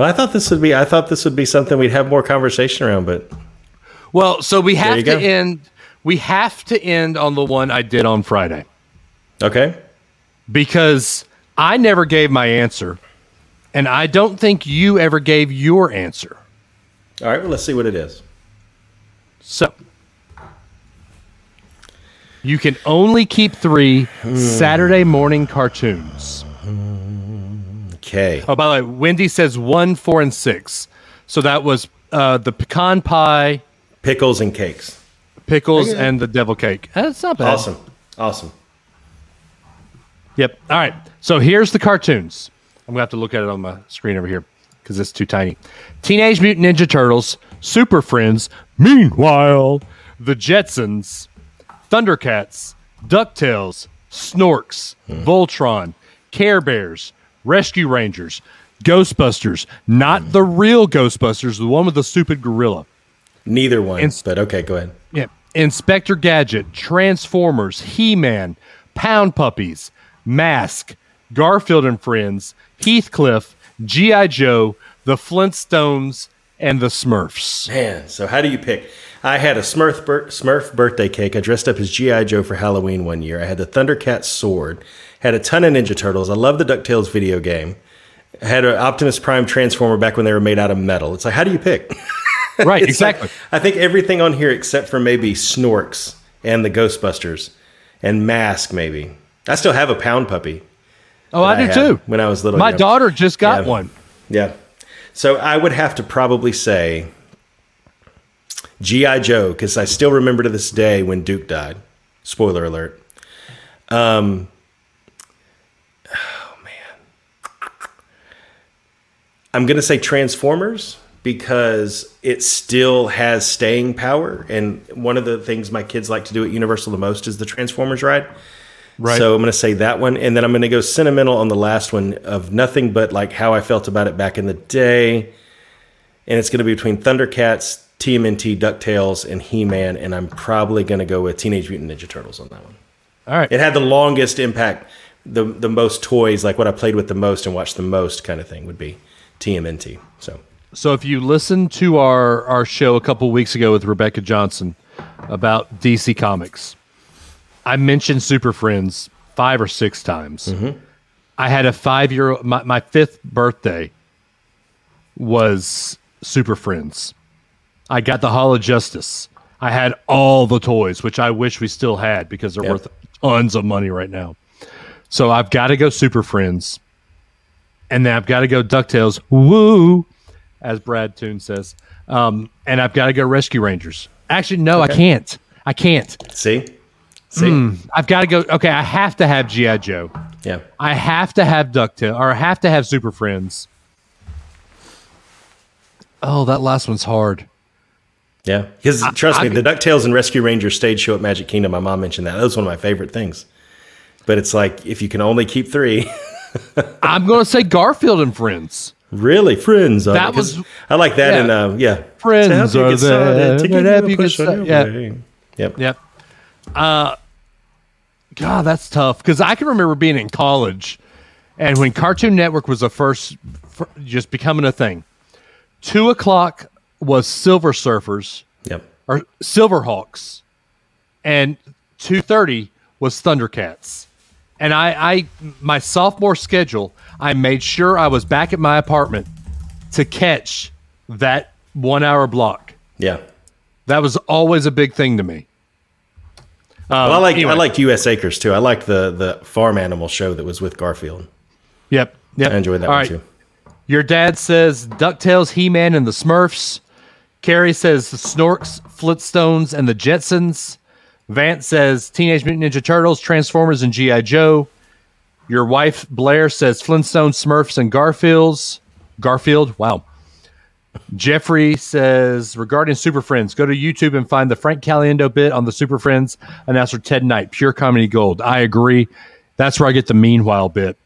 C: Well, I thought this would be I thought this would be something we'd have more conversation around, but
B: Well, so we have to
C: go.
B: end. We have to end on the one I did on Friday
C: okay.
B: because I never gave my answer, and I don't think you ever gave your answer.
C: All right, well, let's see what it is.
B: So you can only keep three hmm. Saturday morning cartoons.
C: Okay.
B: Oh, by the way, Wendy says one, four, and six. So that was uh, the pecan pie,
C: Pickles and cakes.
B: pickles, and the devil cake. That's not bad.
C: Awesome. Awesome.
B: Yep. All right. So here's the cartoons. I'm gonna have to look at it on my screen over here because it's too tiny. Teenage Mutant Ninja Turtles, Super Friends. Meanwhile, the Jetsons, Thundercats, Ducktales, Snorks, Voltron, Care Bears, Rescue Rangers, Ghostbusters. Not the real Ghostbusters, the one with the stupid gorilla.
C: Neither one,
B: Ins-
C: but okay, go ahead.
B: Yeah. Inspector Gadget, Transformers, He Man, Pound Puppies, Mask, Garfield and Friends, Heathcliff, G.I. Joe, The Flintstones, and The Smurfs.
C: Man, so how do you pick? I had a Smurf, bir- Smurf birthday cake. I dressed up as G.I. Joe for Halloween one year. I had the Thundercat sword. Had a ton of Ninja Turtles. I love the DuckTales video game. I had an Optimus Prime Transformer back when they were made out of metal. It's like, how do you pick? *laughs*
B: Right, *laughs*
C: It's like-
B: exactly.
C: I think everything on here except for maybe Snorks and the Ghostbusters and Mask, maybe. I still have a pound puppy.
B: oh, I
C: that
B: do too.
C: When I was little.
B: My daughter just got
C: Yeah.
B: one.
C: Yeah. So I would have to probably say G.I. Joe, because I still remember to this day when Duke died. Spoiler alert. Um, oh, man. I'm going to say Transformers because it still has staying power. And one of the things my kids like to do at Universal the most is the Transformers ride.
B: Right.
C: So I'm going to say that one, and then I'm going to go sentimental on the last one of nothing but like how I felt about it back in the day, and it's going to be between Thundercats, TMNT, Ducktales, and He-Man, and I'm probably going to go with Teenage Mutant Ninja Turtles on that one.
B: All right.
C: It had the longest impact, the the most toys, like what I played with the most and watched the most, kind of thing would be TMNT. So
B: So if you listened to our our show a couple weeks ago with Rebecca Johnson about DC Comics, I mentioned Super Friends five or six times. I had a five year my, my fifth birthday was Super Friends. I got the Hall of Justice. I had all the toys, which I wish we still had because they're
C: Yep.
B: worth tons of money right now. So I've got to go Super Friends. And then I've got to go DuckTales. Woo! As Brad Toon says. Um, and I've got to go Rescue Rangers. Actually, no, I can't. I can't.
C: see, see,
B: I've got to go. Okay, I have to have G.I. Joe.
C: yeah.
B: I have to have Ducktail, or I have to have Super Friends. Oh, that last one's hard.
C: Yeah, because trust
B: I-
C: me, the Ducktales and Rescue Rangers stage show at Magic Kingdom. My mom mentioned that. That was one of my favorite things. But it's like if you can only keep three, *laughs*
B: I'm going to say Garfield and Friends.
C: really, friends. are-
B: That
C: 'cause
B: was-
C: I like that.
B: yeah.
C: And um, yeah,
B: Friends
C: To help you
B: are
C: get started,
B: there,
C: to
B: to
C: give
B: help
C: a
B: you get
C: push on
B: started.
C: your
B: Yeah.
C: way. Yep.
B: Yep. Uh, God, that's tough because I can remember being in college, and when Cartoon Network was the first, fir- just becoming a thing. Two o'clock was Silver Surfers
C: Yep.
B: or Silverhawks, and two thirty was Thundercats. And I, I, my sophomore schedule, I made sure I was back at my apartment to catch that one hour block.
C: Yeah.
B: That was always a big thing to me.
C: Um, well, I like
B: anyway.
C: I liked U.S. Acres too. I liked the the farm animal show that was with Garfield.
B: Yep. Yep.
C: I enjoyed that
B: All
C: one
B: right.
C: too.
B: Your dad says DuckTales, He Man, and the Smurfs. Carrie says the Snorks, Flintstones, and the Jetsons. Vance says Teenage Mutant Ninja Turtles, Transformers, and G.I. Joe. Your wife, Blair, says Flintstones, Smurfs, and Garfields. Garfield, wow. Jeffrey says regarding Super Friends, go to YouTube and find the Frank Caliendo bit on the Super Friends announcer Ted Knight, pure comedy gold. I agree. That's where I get the meanwhile bit.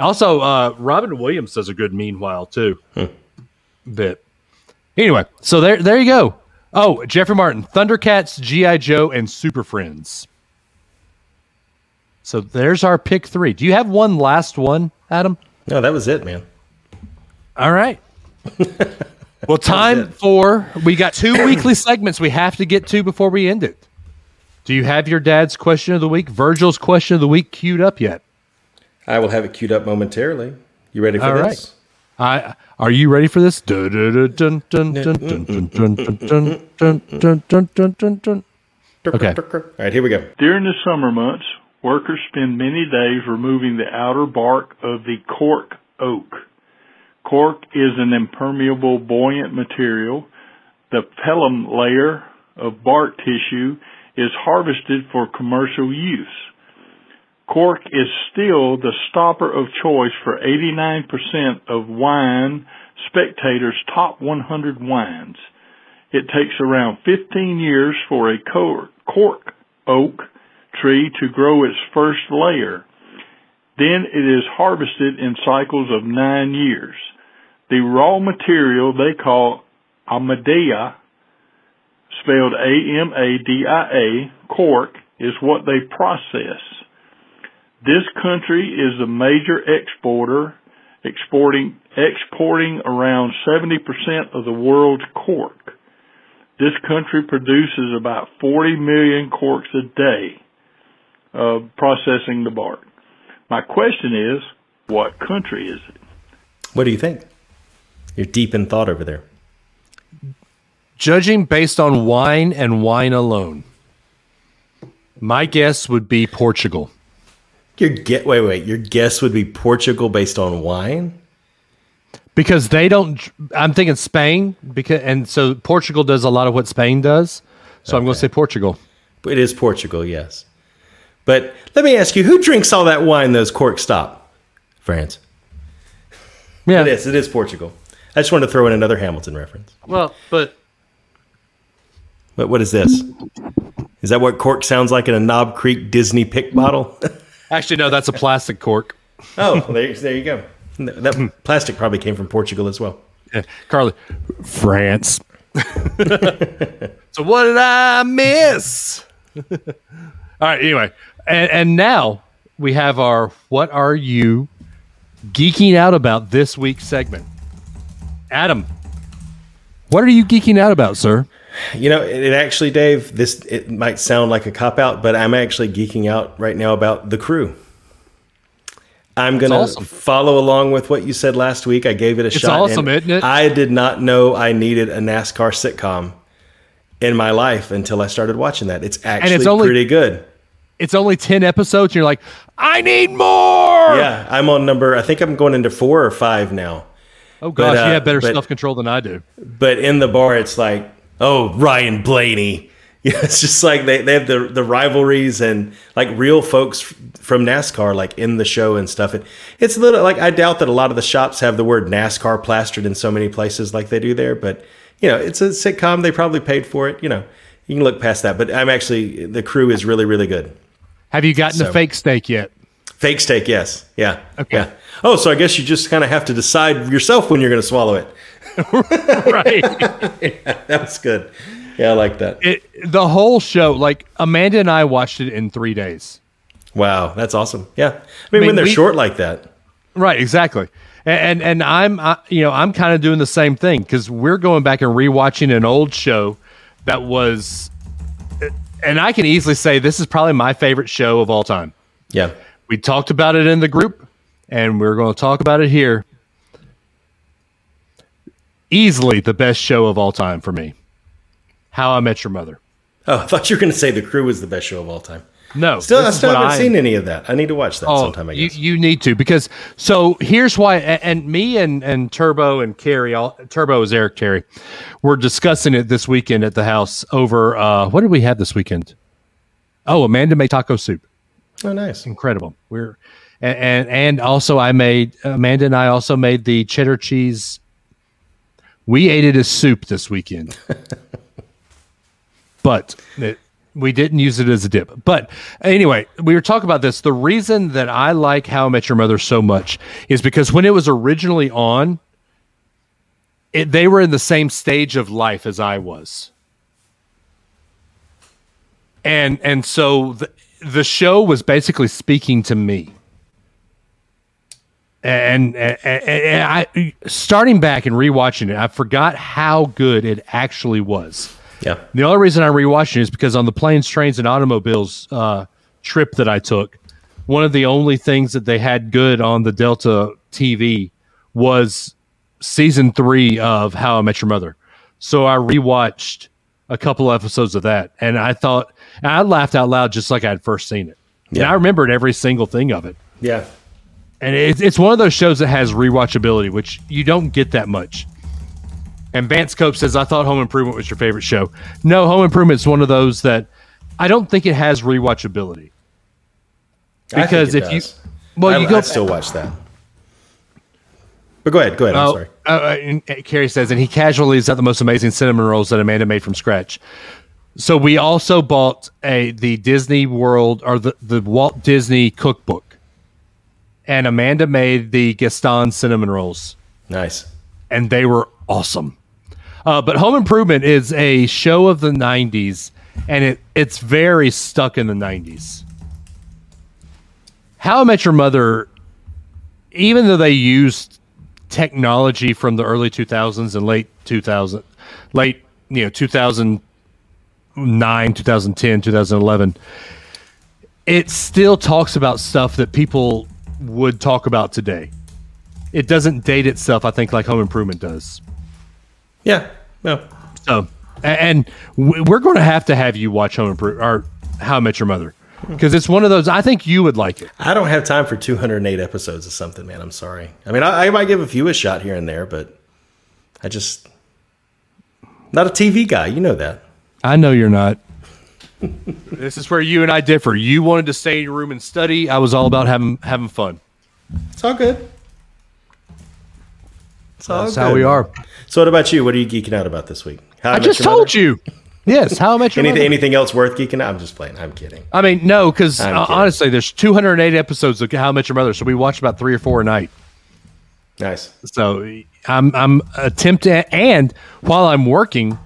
B: Also, uh, Robin Williams does a good meanwhile too. Bit. Anyway, so there, there you go. Oh, Jeffrey Martin, Thundercats, GI Joe, and Super Friends. So there's our pick three. Do you have one last one, Adam?
C: No, that was it, man.
B: All right well, time for we got two weekly segments we have to get to before we end it. Do you have your dad's question of the week, Virgil's question of the week, queued up yet?
C: I will have it queued up momentarily. You ready for
B: All
C: this? Right.
B: I, are you ready for this? Okay.
C: All right, here we go.
D: During the summer months, workers spend many days removing the outer bark of the cork oak. Cork is an impermeable, buoyant material. The phellem layer of bark tissue is harvested for commercial use. Cork is still the stopper of choice for 89% of wine spectators' top 100 wines. It takes around 15 years for a cork, cork oak tree to grow its first layer. Then it is harvested in cycles of nine years. The raw material they call Amadia, spelled A-M-A-D-I-A, cork, is what they process. This country is a major exporter, exporting, exporting around 70% of the world's cork. This country produces about 40 million corks a day of processing the bark. My question is, what country is it?
C: What do you think? You're deep in thought over there.
B: judging based on wine and wine alone, my guess would be Portugal.
C: Your get wait wait. Your guess would be Portugal based on wine.
B: because they don't i'm thinking spain because and so portugal does a lot of what spain does so i'm going to say portugal
C: It is Portugal, yes. But let me ask you, who drinks all that wine those corks stop? France.
B: yeah
C: It is. It is Portugal. I just wanted to throw in another Hamilton reference.
B: well but
C: But what is this? Is that what cork sounds like in a Knob Creek Disney pick bottle? *laughs*
B: actually no that's a plastic cork
C: oh, there, there you go. That plastic probably came from Portugal as well.
B: Yeah, carly france *laughs* so what did i miss all right anyway and, and now we have our what are you geeking out about this week's segment adam what are you geeking out about sir
C: You know, it, it actually, Dave, this it might sound like a cop out, but I'm actually geeking out right now about the crew. I'm gonna
B: awesome.
C: follow along with what you said last week. I gave it a
B: It's
C: shot.
B: awesome, isn't it?
C: I did not know I needed a NASCAR sitcom in my life until I started watching that. It's actually
B: only-
C: pretty good.
B: it's only 10 episodes and you're like i need more
C: Yeah, I'm on number. I think I'm going into four or five now.
B: Oh gosh
C: uh,
B: you have better
C: but-
B: self-control than i do
C: But in the bar, it's like, oh, Ryan Blaney. *laughs* Yeah, it's just like they, they have the the rivalries and like real folks from NASCAR like in the show and stuff. It, it's a little like I doubt that a lot of the shops have the word NASCAR plastered in so many places like they do there. But you know, it's a sitcom. They probably paid for it. You know, you can look past that. But I'm actually the crew is really really good.
B: have you gotten
C: So-
B: the fake steak yet
C: Fake steak, yes, yeah,
B: Okay.
C: yeah. Oh, so I guess you just kind of have to decide yourself when you're going to swallow it. *laughs*
B: right *laughs*
C: That's good. Yeah, I like that.
B: it, the whole show like amanda and i watched it in three days
C: Wow, that's awesome. Yeah, I mean,
B: mean,
C: when they're
B: we-
C: short like that.
B: right exactly and and, and i'm I, you know i'm kind of doing the same thing because we're going back and rewatching an old show that was and i can easily say this is probably my favorite show of all time
C: Yeah,
B: we talked about it in the group and we're going to talk about it here easily the best show of all time for me how i met your mother
C: Oh, I thought you were going to say the crew was the best show of all time.
B: no
C: Still, I still haven't
B: I-
C: seen any of that. I need to watch that
B: Oh,
C: sometime. I guess.
B: you need to because so here's why and me and and Turbo and Carrie all Turbo is Eric Terry we're discussing it this weekend at the house over uh what did we have this weekend oh Amanda made taco soup
C: oh, nice.
B: incredible we're and and, and also I made Amanda and I also made the cheddar cheese we ate it as soup this weekend *laughs* but it, we didn't use it as a dip. But anyway, we were talking about this. The reason that I like How I Met Your Mother so much is because when it was originally on, it, they were in the same stage of life as I was, and and so the the show was basically speaking to me. And, and, and- I, starting back and rewatching it, I forgot how good it actually was.
C: Yeah,
B: The only reason I'm rewatching it is because on the planes, trains, and automobiles uh, trip that I took, one of the only things that they had good on the Delta TV was season three of How I Met Your Mother. So I rewatched a couple episodes of that, and I thought and I laughed out loud just like I had first seen it. And I remembered every single thing of it.
C: yeah.
B: And it's, it's one of those shows that has rewatchability, which you don't get that much. And Vance Cope says, I thought Home Improvement was your favorite show. No, Home Improvement is one of those that I don't think it has rewatchability.
C: I
B: Because if you- well,
C: I,
B: you go-
C: I'd still watch that. But go ahead. Go ahead. I'm sorry.
B: uh, uh, uh, Carrie says, and he casually leaves out the most amazing cinnamon rolls that Amanda made from scratch. So we also bought a the Disney World or the, the Walt Disney cookbook. And Amanda made the Gaston cinnamon rolls.
C: Nice.
B: and they were awesome. Uh, but Home Improvement is a show of the '90s, and it it's very stuck in the '90s. How I Met Your Mother, even though they used technology from the early 2000s and late 2000, late you know 2009, 2010, 2011, it still talks about stuff that people would talk about today it doesn't date itself, I think, like Home Improvement does.
C: Yeah. No.
B: So, and we're going to have to have you watch Home Improvement or How I Met Your Mother because it's one of those. I think you would like it.
C: I don't have time for 208 episodes of something, man. I'm sorry. I mean, I, I might give a few a shot here and there, but I just not a TV guy. You know that.
B: I know you're not. *laughs* this is where you and I differ. You wanted to stay in your room and study. I was all about having having fun.
C: It's all good. It's all
B: That's
C: good.
B: how we are.
C: So, what about you? What are you geeking out about this week? How
B: I just told you. Yes, How I Met Your
C: Anything,
B: Mother.
C: anything else worth geeking out? I'm just playing. I'm kidding.
B: I mean, no, because uh, honestly, there's 208 episodes of How Much Met Your Mother, so we watch about three or four a night.
C: Nice.
B: So I'm I'm attempting, and while I'm working,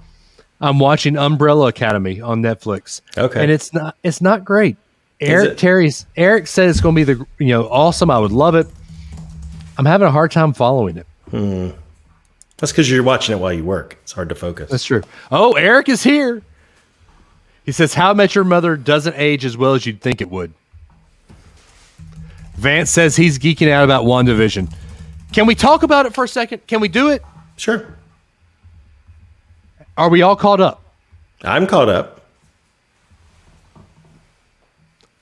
B: I'm watching Umbrella Academy on Netflix.
C: Okay.
B: and it's not it's not great. Eric? Terry's Eric said it's going to be the you know awesome. I would love it. I'm having a hard time following it.
C: That's because you're watching it while you work. It's hard to focus.
B: That's true. Oh, Eric is here. He says, "How I Met Your Mother doesn't age as well as you'd think it would." Vance says he's geeking out about WandaVision. Can we talk about it for a second? Can we do it?
C: Sure.
B: Are we all caught up?
C: I'm caught up.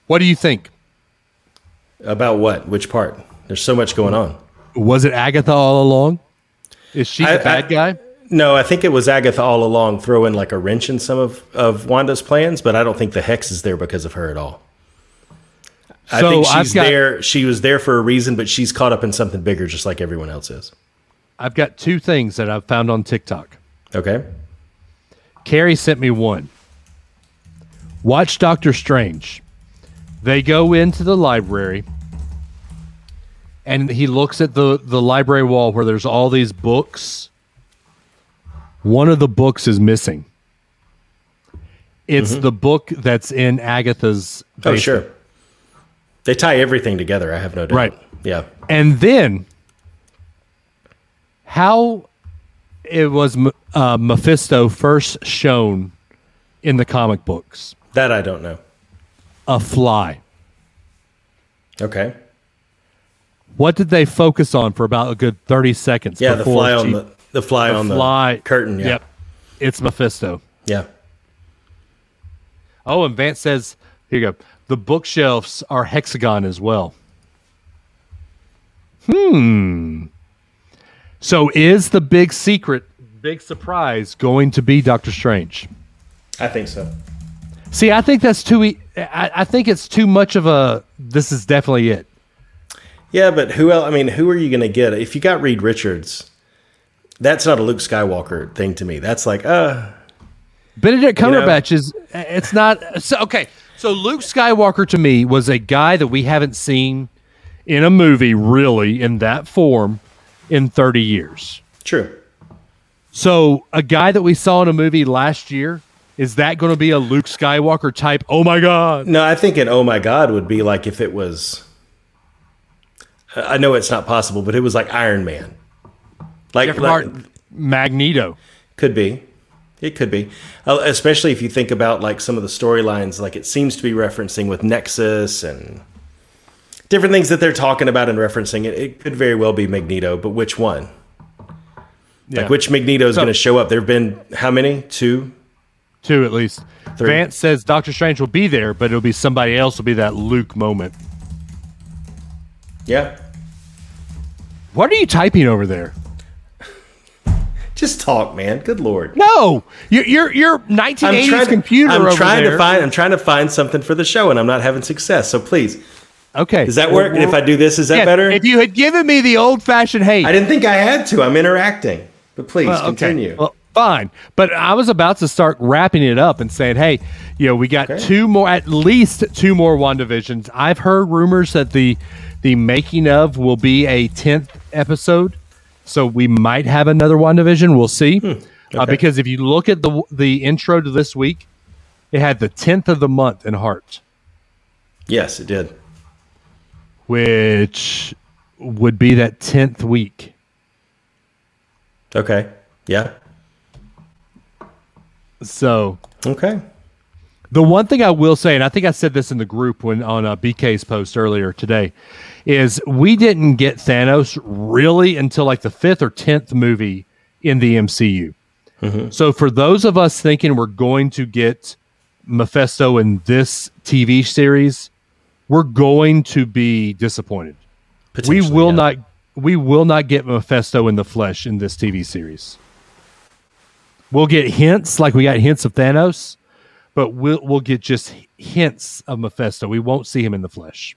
B: What do you think?
C: About what? Which part? There's so much going on.
B: Was it Agatha all along? Is she
C: I-
B: the bad
C: I-
B: guy?
C: No, I think it was Agatha all along throwing like a wrench in some of, of Wanda's plans, but I don't think the hex is there because of her at all. I
B: So
C: think
B: I've
C: she's
B: got-
C: there. She was there for a reason, but she's caught up in something bigger, just like everyone else is.
B: I've got two things that I've found on TikTok.
C: Okay.
B: Carrie sent me one. Watch Doctor Strange. They go into the library and he looks at the, the library wall where there's all these books. One of the books is missing. It's the book that's in Agatha's
C: Mm-hmm. Oh, sure. They tie everything together. I have no doubt.
B: Right.
C: Yeah.
B: And then how it was uh, Mephisto first shown in the comic books
C: That I don't know.
B: a fly.
C: Okay.
B: What did they focus on for about a good 30 seconds?
C: Yeah, the fly on
B: she-
C: the the fly on
B: fly
C: the curtain. Yeah.
B: Yep. It's Mephisto.
C: Yeah.
B: Oh, and Vance says, here you go. The bookshelves are hexagon as well. Hmm. So is the big secret, big surprise going to be Doctor Strange?
C: I think so.
B: See, I think that's too. E- I, I think it's too much of a. This is definitely it.
C: Yeah, but who else? I mean, who are you going to get? If you got Reed Richards, that's not a Luke Skywalker thing to me. That's like, uh,
B: Benedict
C: know?
B: Cumberbatch is. It's not. So okay. So Luke Skywalker to me was a guy that we haven't seen in a movie really in that form in thirty years.
C: true.
B: So a guy that we saw in a movie last year is that going to be a Luke Skywalker type? Oh my god!
C: No, I think an oh my god would be like if it was. I know it's not possible, but it was like Iron Man. Like, like-
B: Magneto.
C: could be, it could be, Uh, especially if you think about like some of the storylines, like it seems to be referencing with Nexus and different things that they're talking about and referencing. It, it could very well be Magneto, but which one?
B: Yeah.
C: Like which Magneto is
B: So-
C: going to show up? There have been how many? Two.
B: Two at least.
C: Three.
B: Vance says Doctor Strange will be there, but it'll be somebody else. Will be that Luke moment.
C: Yeah.
B: What are you typing over there? *laughs*
C: Just talk, man. Good lord.
B: No, your your your 1980s computer
C: I'm trying
B: there.
C: to find. I'm trying to find something for the show, and I'm not having success. So please,
B: Okay,
C: does that work? And if I do this, is that
B: Yeah,
C: better?
B: If you had given me the old fashioned hate,
C: I didn't think I had to. I'm interacting, but please
B: Well, okay.
C: continue.
B: Well, fine. But I was about to start wrapping it up and saying, hey, you know, we got
C: Okay.
B: two more, at least two more WandaVisions. I've heard rumors that the the making of will be a tenth episode, so we might have another WandaVision. We'll see. Uh,
C: Hmm. Okay.
B: because if you look at the the intro to this week, it had the tenth of the month in heart,
C: yes, it did.
B: which would be that tenth week.
C: Okay. Yeah.
B: So
C: Okay.
B: The one thing I will say, and I think I said this in the group when on uh, BK's post earlier today, is we didn't get Thanos really until like the fifth or tenth movie in the MCU. Mm-hmm. So for those of us thinking we're going to get Mephisto in this TV series, we're going to be disappointed. We will
C: yeah.
B: not we will not get Mephisto in the flesh in this TV series. We'll get hints like we got hints of Thanos, but we'll we'll get just hints of Mephisto. We won't see him in the flesh.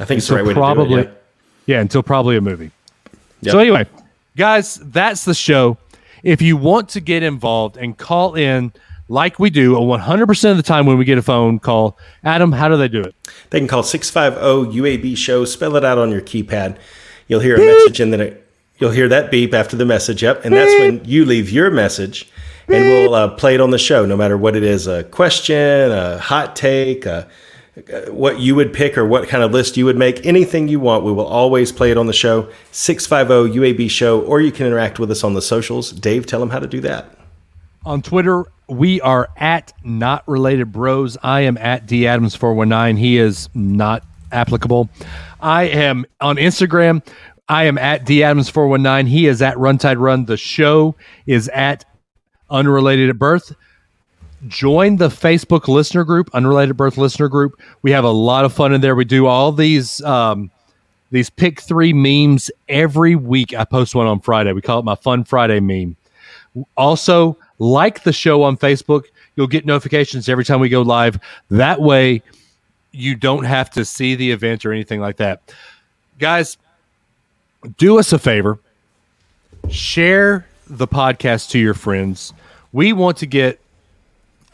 C: I think it's the right way
B: probably,
C: to do it.
B: yeah, until probably a movie.
C: Yep.
B: So anyway, guys, that's the show. If you want to get involved and call in like we do 100% of the time when we get a phone call, Adam, how do they do it?
C: They can call 650 UAB show, spell it out on your keypad. You'll hear a message and then it, you'll hear that beep after the message. Yep. And that's when you leave your message and we'll uh, play it on the show, no matter what it is a question, a hot take, a, Uh, what you would pick or what kind of list you would make, anything you want. We will always play it on the show. 650 UAB show, or you can interact with us on the socials. Dave, tell them how to do that.
B: On Twitter, we are at not related bros. I am at D Adams 419. He is not applicable. I am on Instagram. I am at D Adams 419. He is at Runtide Run. The show is at Unrelated at Birth. Join the Facebook listener group, Unrelated Birth listener group. We have a lot of fun in there. We do all these um, these pick three memes every week. I post one on Friday. We call it my Fun Friday meme. Also, like the show on Facebook. You'll get notifications every time we go live. That way, you don't have to see the event or anything like that. Guys, do us a favor share the podcast to your friends. We want to get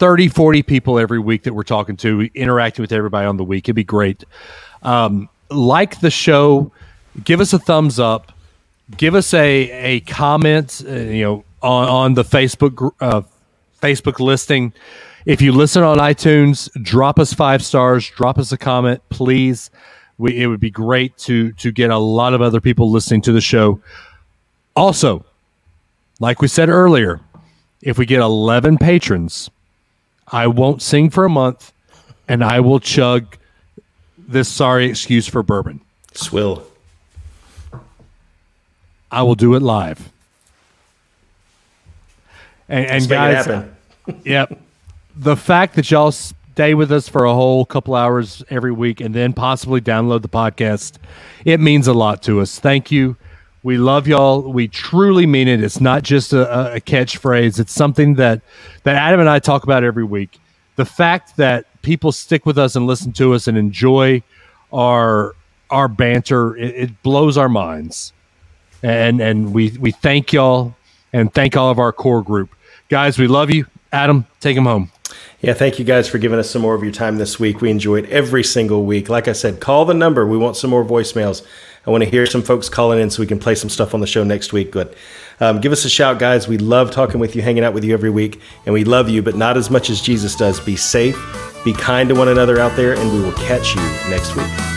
B: 30, 40 people every week that we're talking to, interacting with everybody on the week. It'd be great. Um, like the show, give us a thumbs up, give us a, a comment, uh, you know, on, on the Facebook, uh, Facebook listing. If you listen on iTunes, drop us five stars, drop us a comment, please. We, it would be great to to get a lot of other people listening to the show. Also, like we said earlier, if we get 11 patrons, I won't sing for a month and I will chug this sorry excuse for bourbon.
C: Swill.
B: I will do it live. And, and
C: Let's make it
B: guys,
C: happen. *laughs*
B: Yep. The fact that y'all stay with us for a whole couple hours every week and then possibly download the podcast, it means a lot to us. Thank you. We love y'all. We truly mean it. It's not just a, a catchphrase. It's something that that Adam and I talk about every week. The fact that people stick with us and listen to us and enjoy our our banter, it, it blows our minds. And and we we thank y'all and thank all of our core group. Guys, we love you. Adam, take him home.
C: Yeah, thank you guys for giving us some more of your time this week. We enjoy it every single week. Like I said, call the number. We want some more voicemails. I want to hear some folks calling in so we can play some stuff on the show next week. But um, give us a shout, guys. We love talking with you, hanging out with you every week, and we love you, but not as much as Jesus does. Be safe, be kind to one another out there, and we will catch you next week.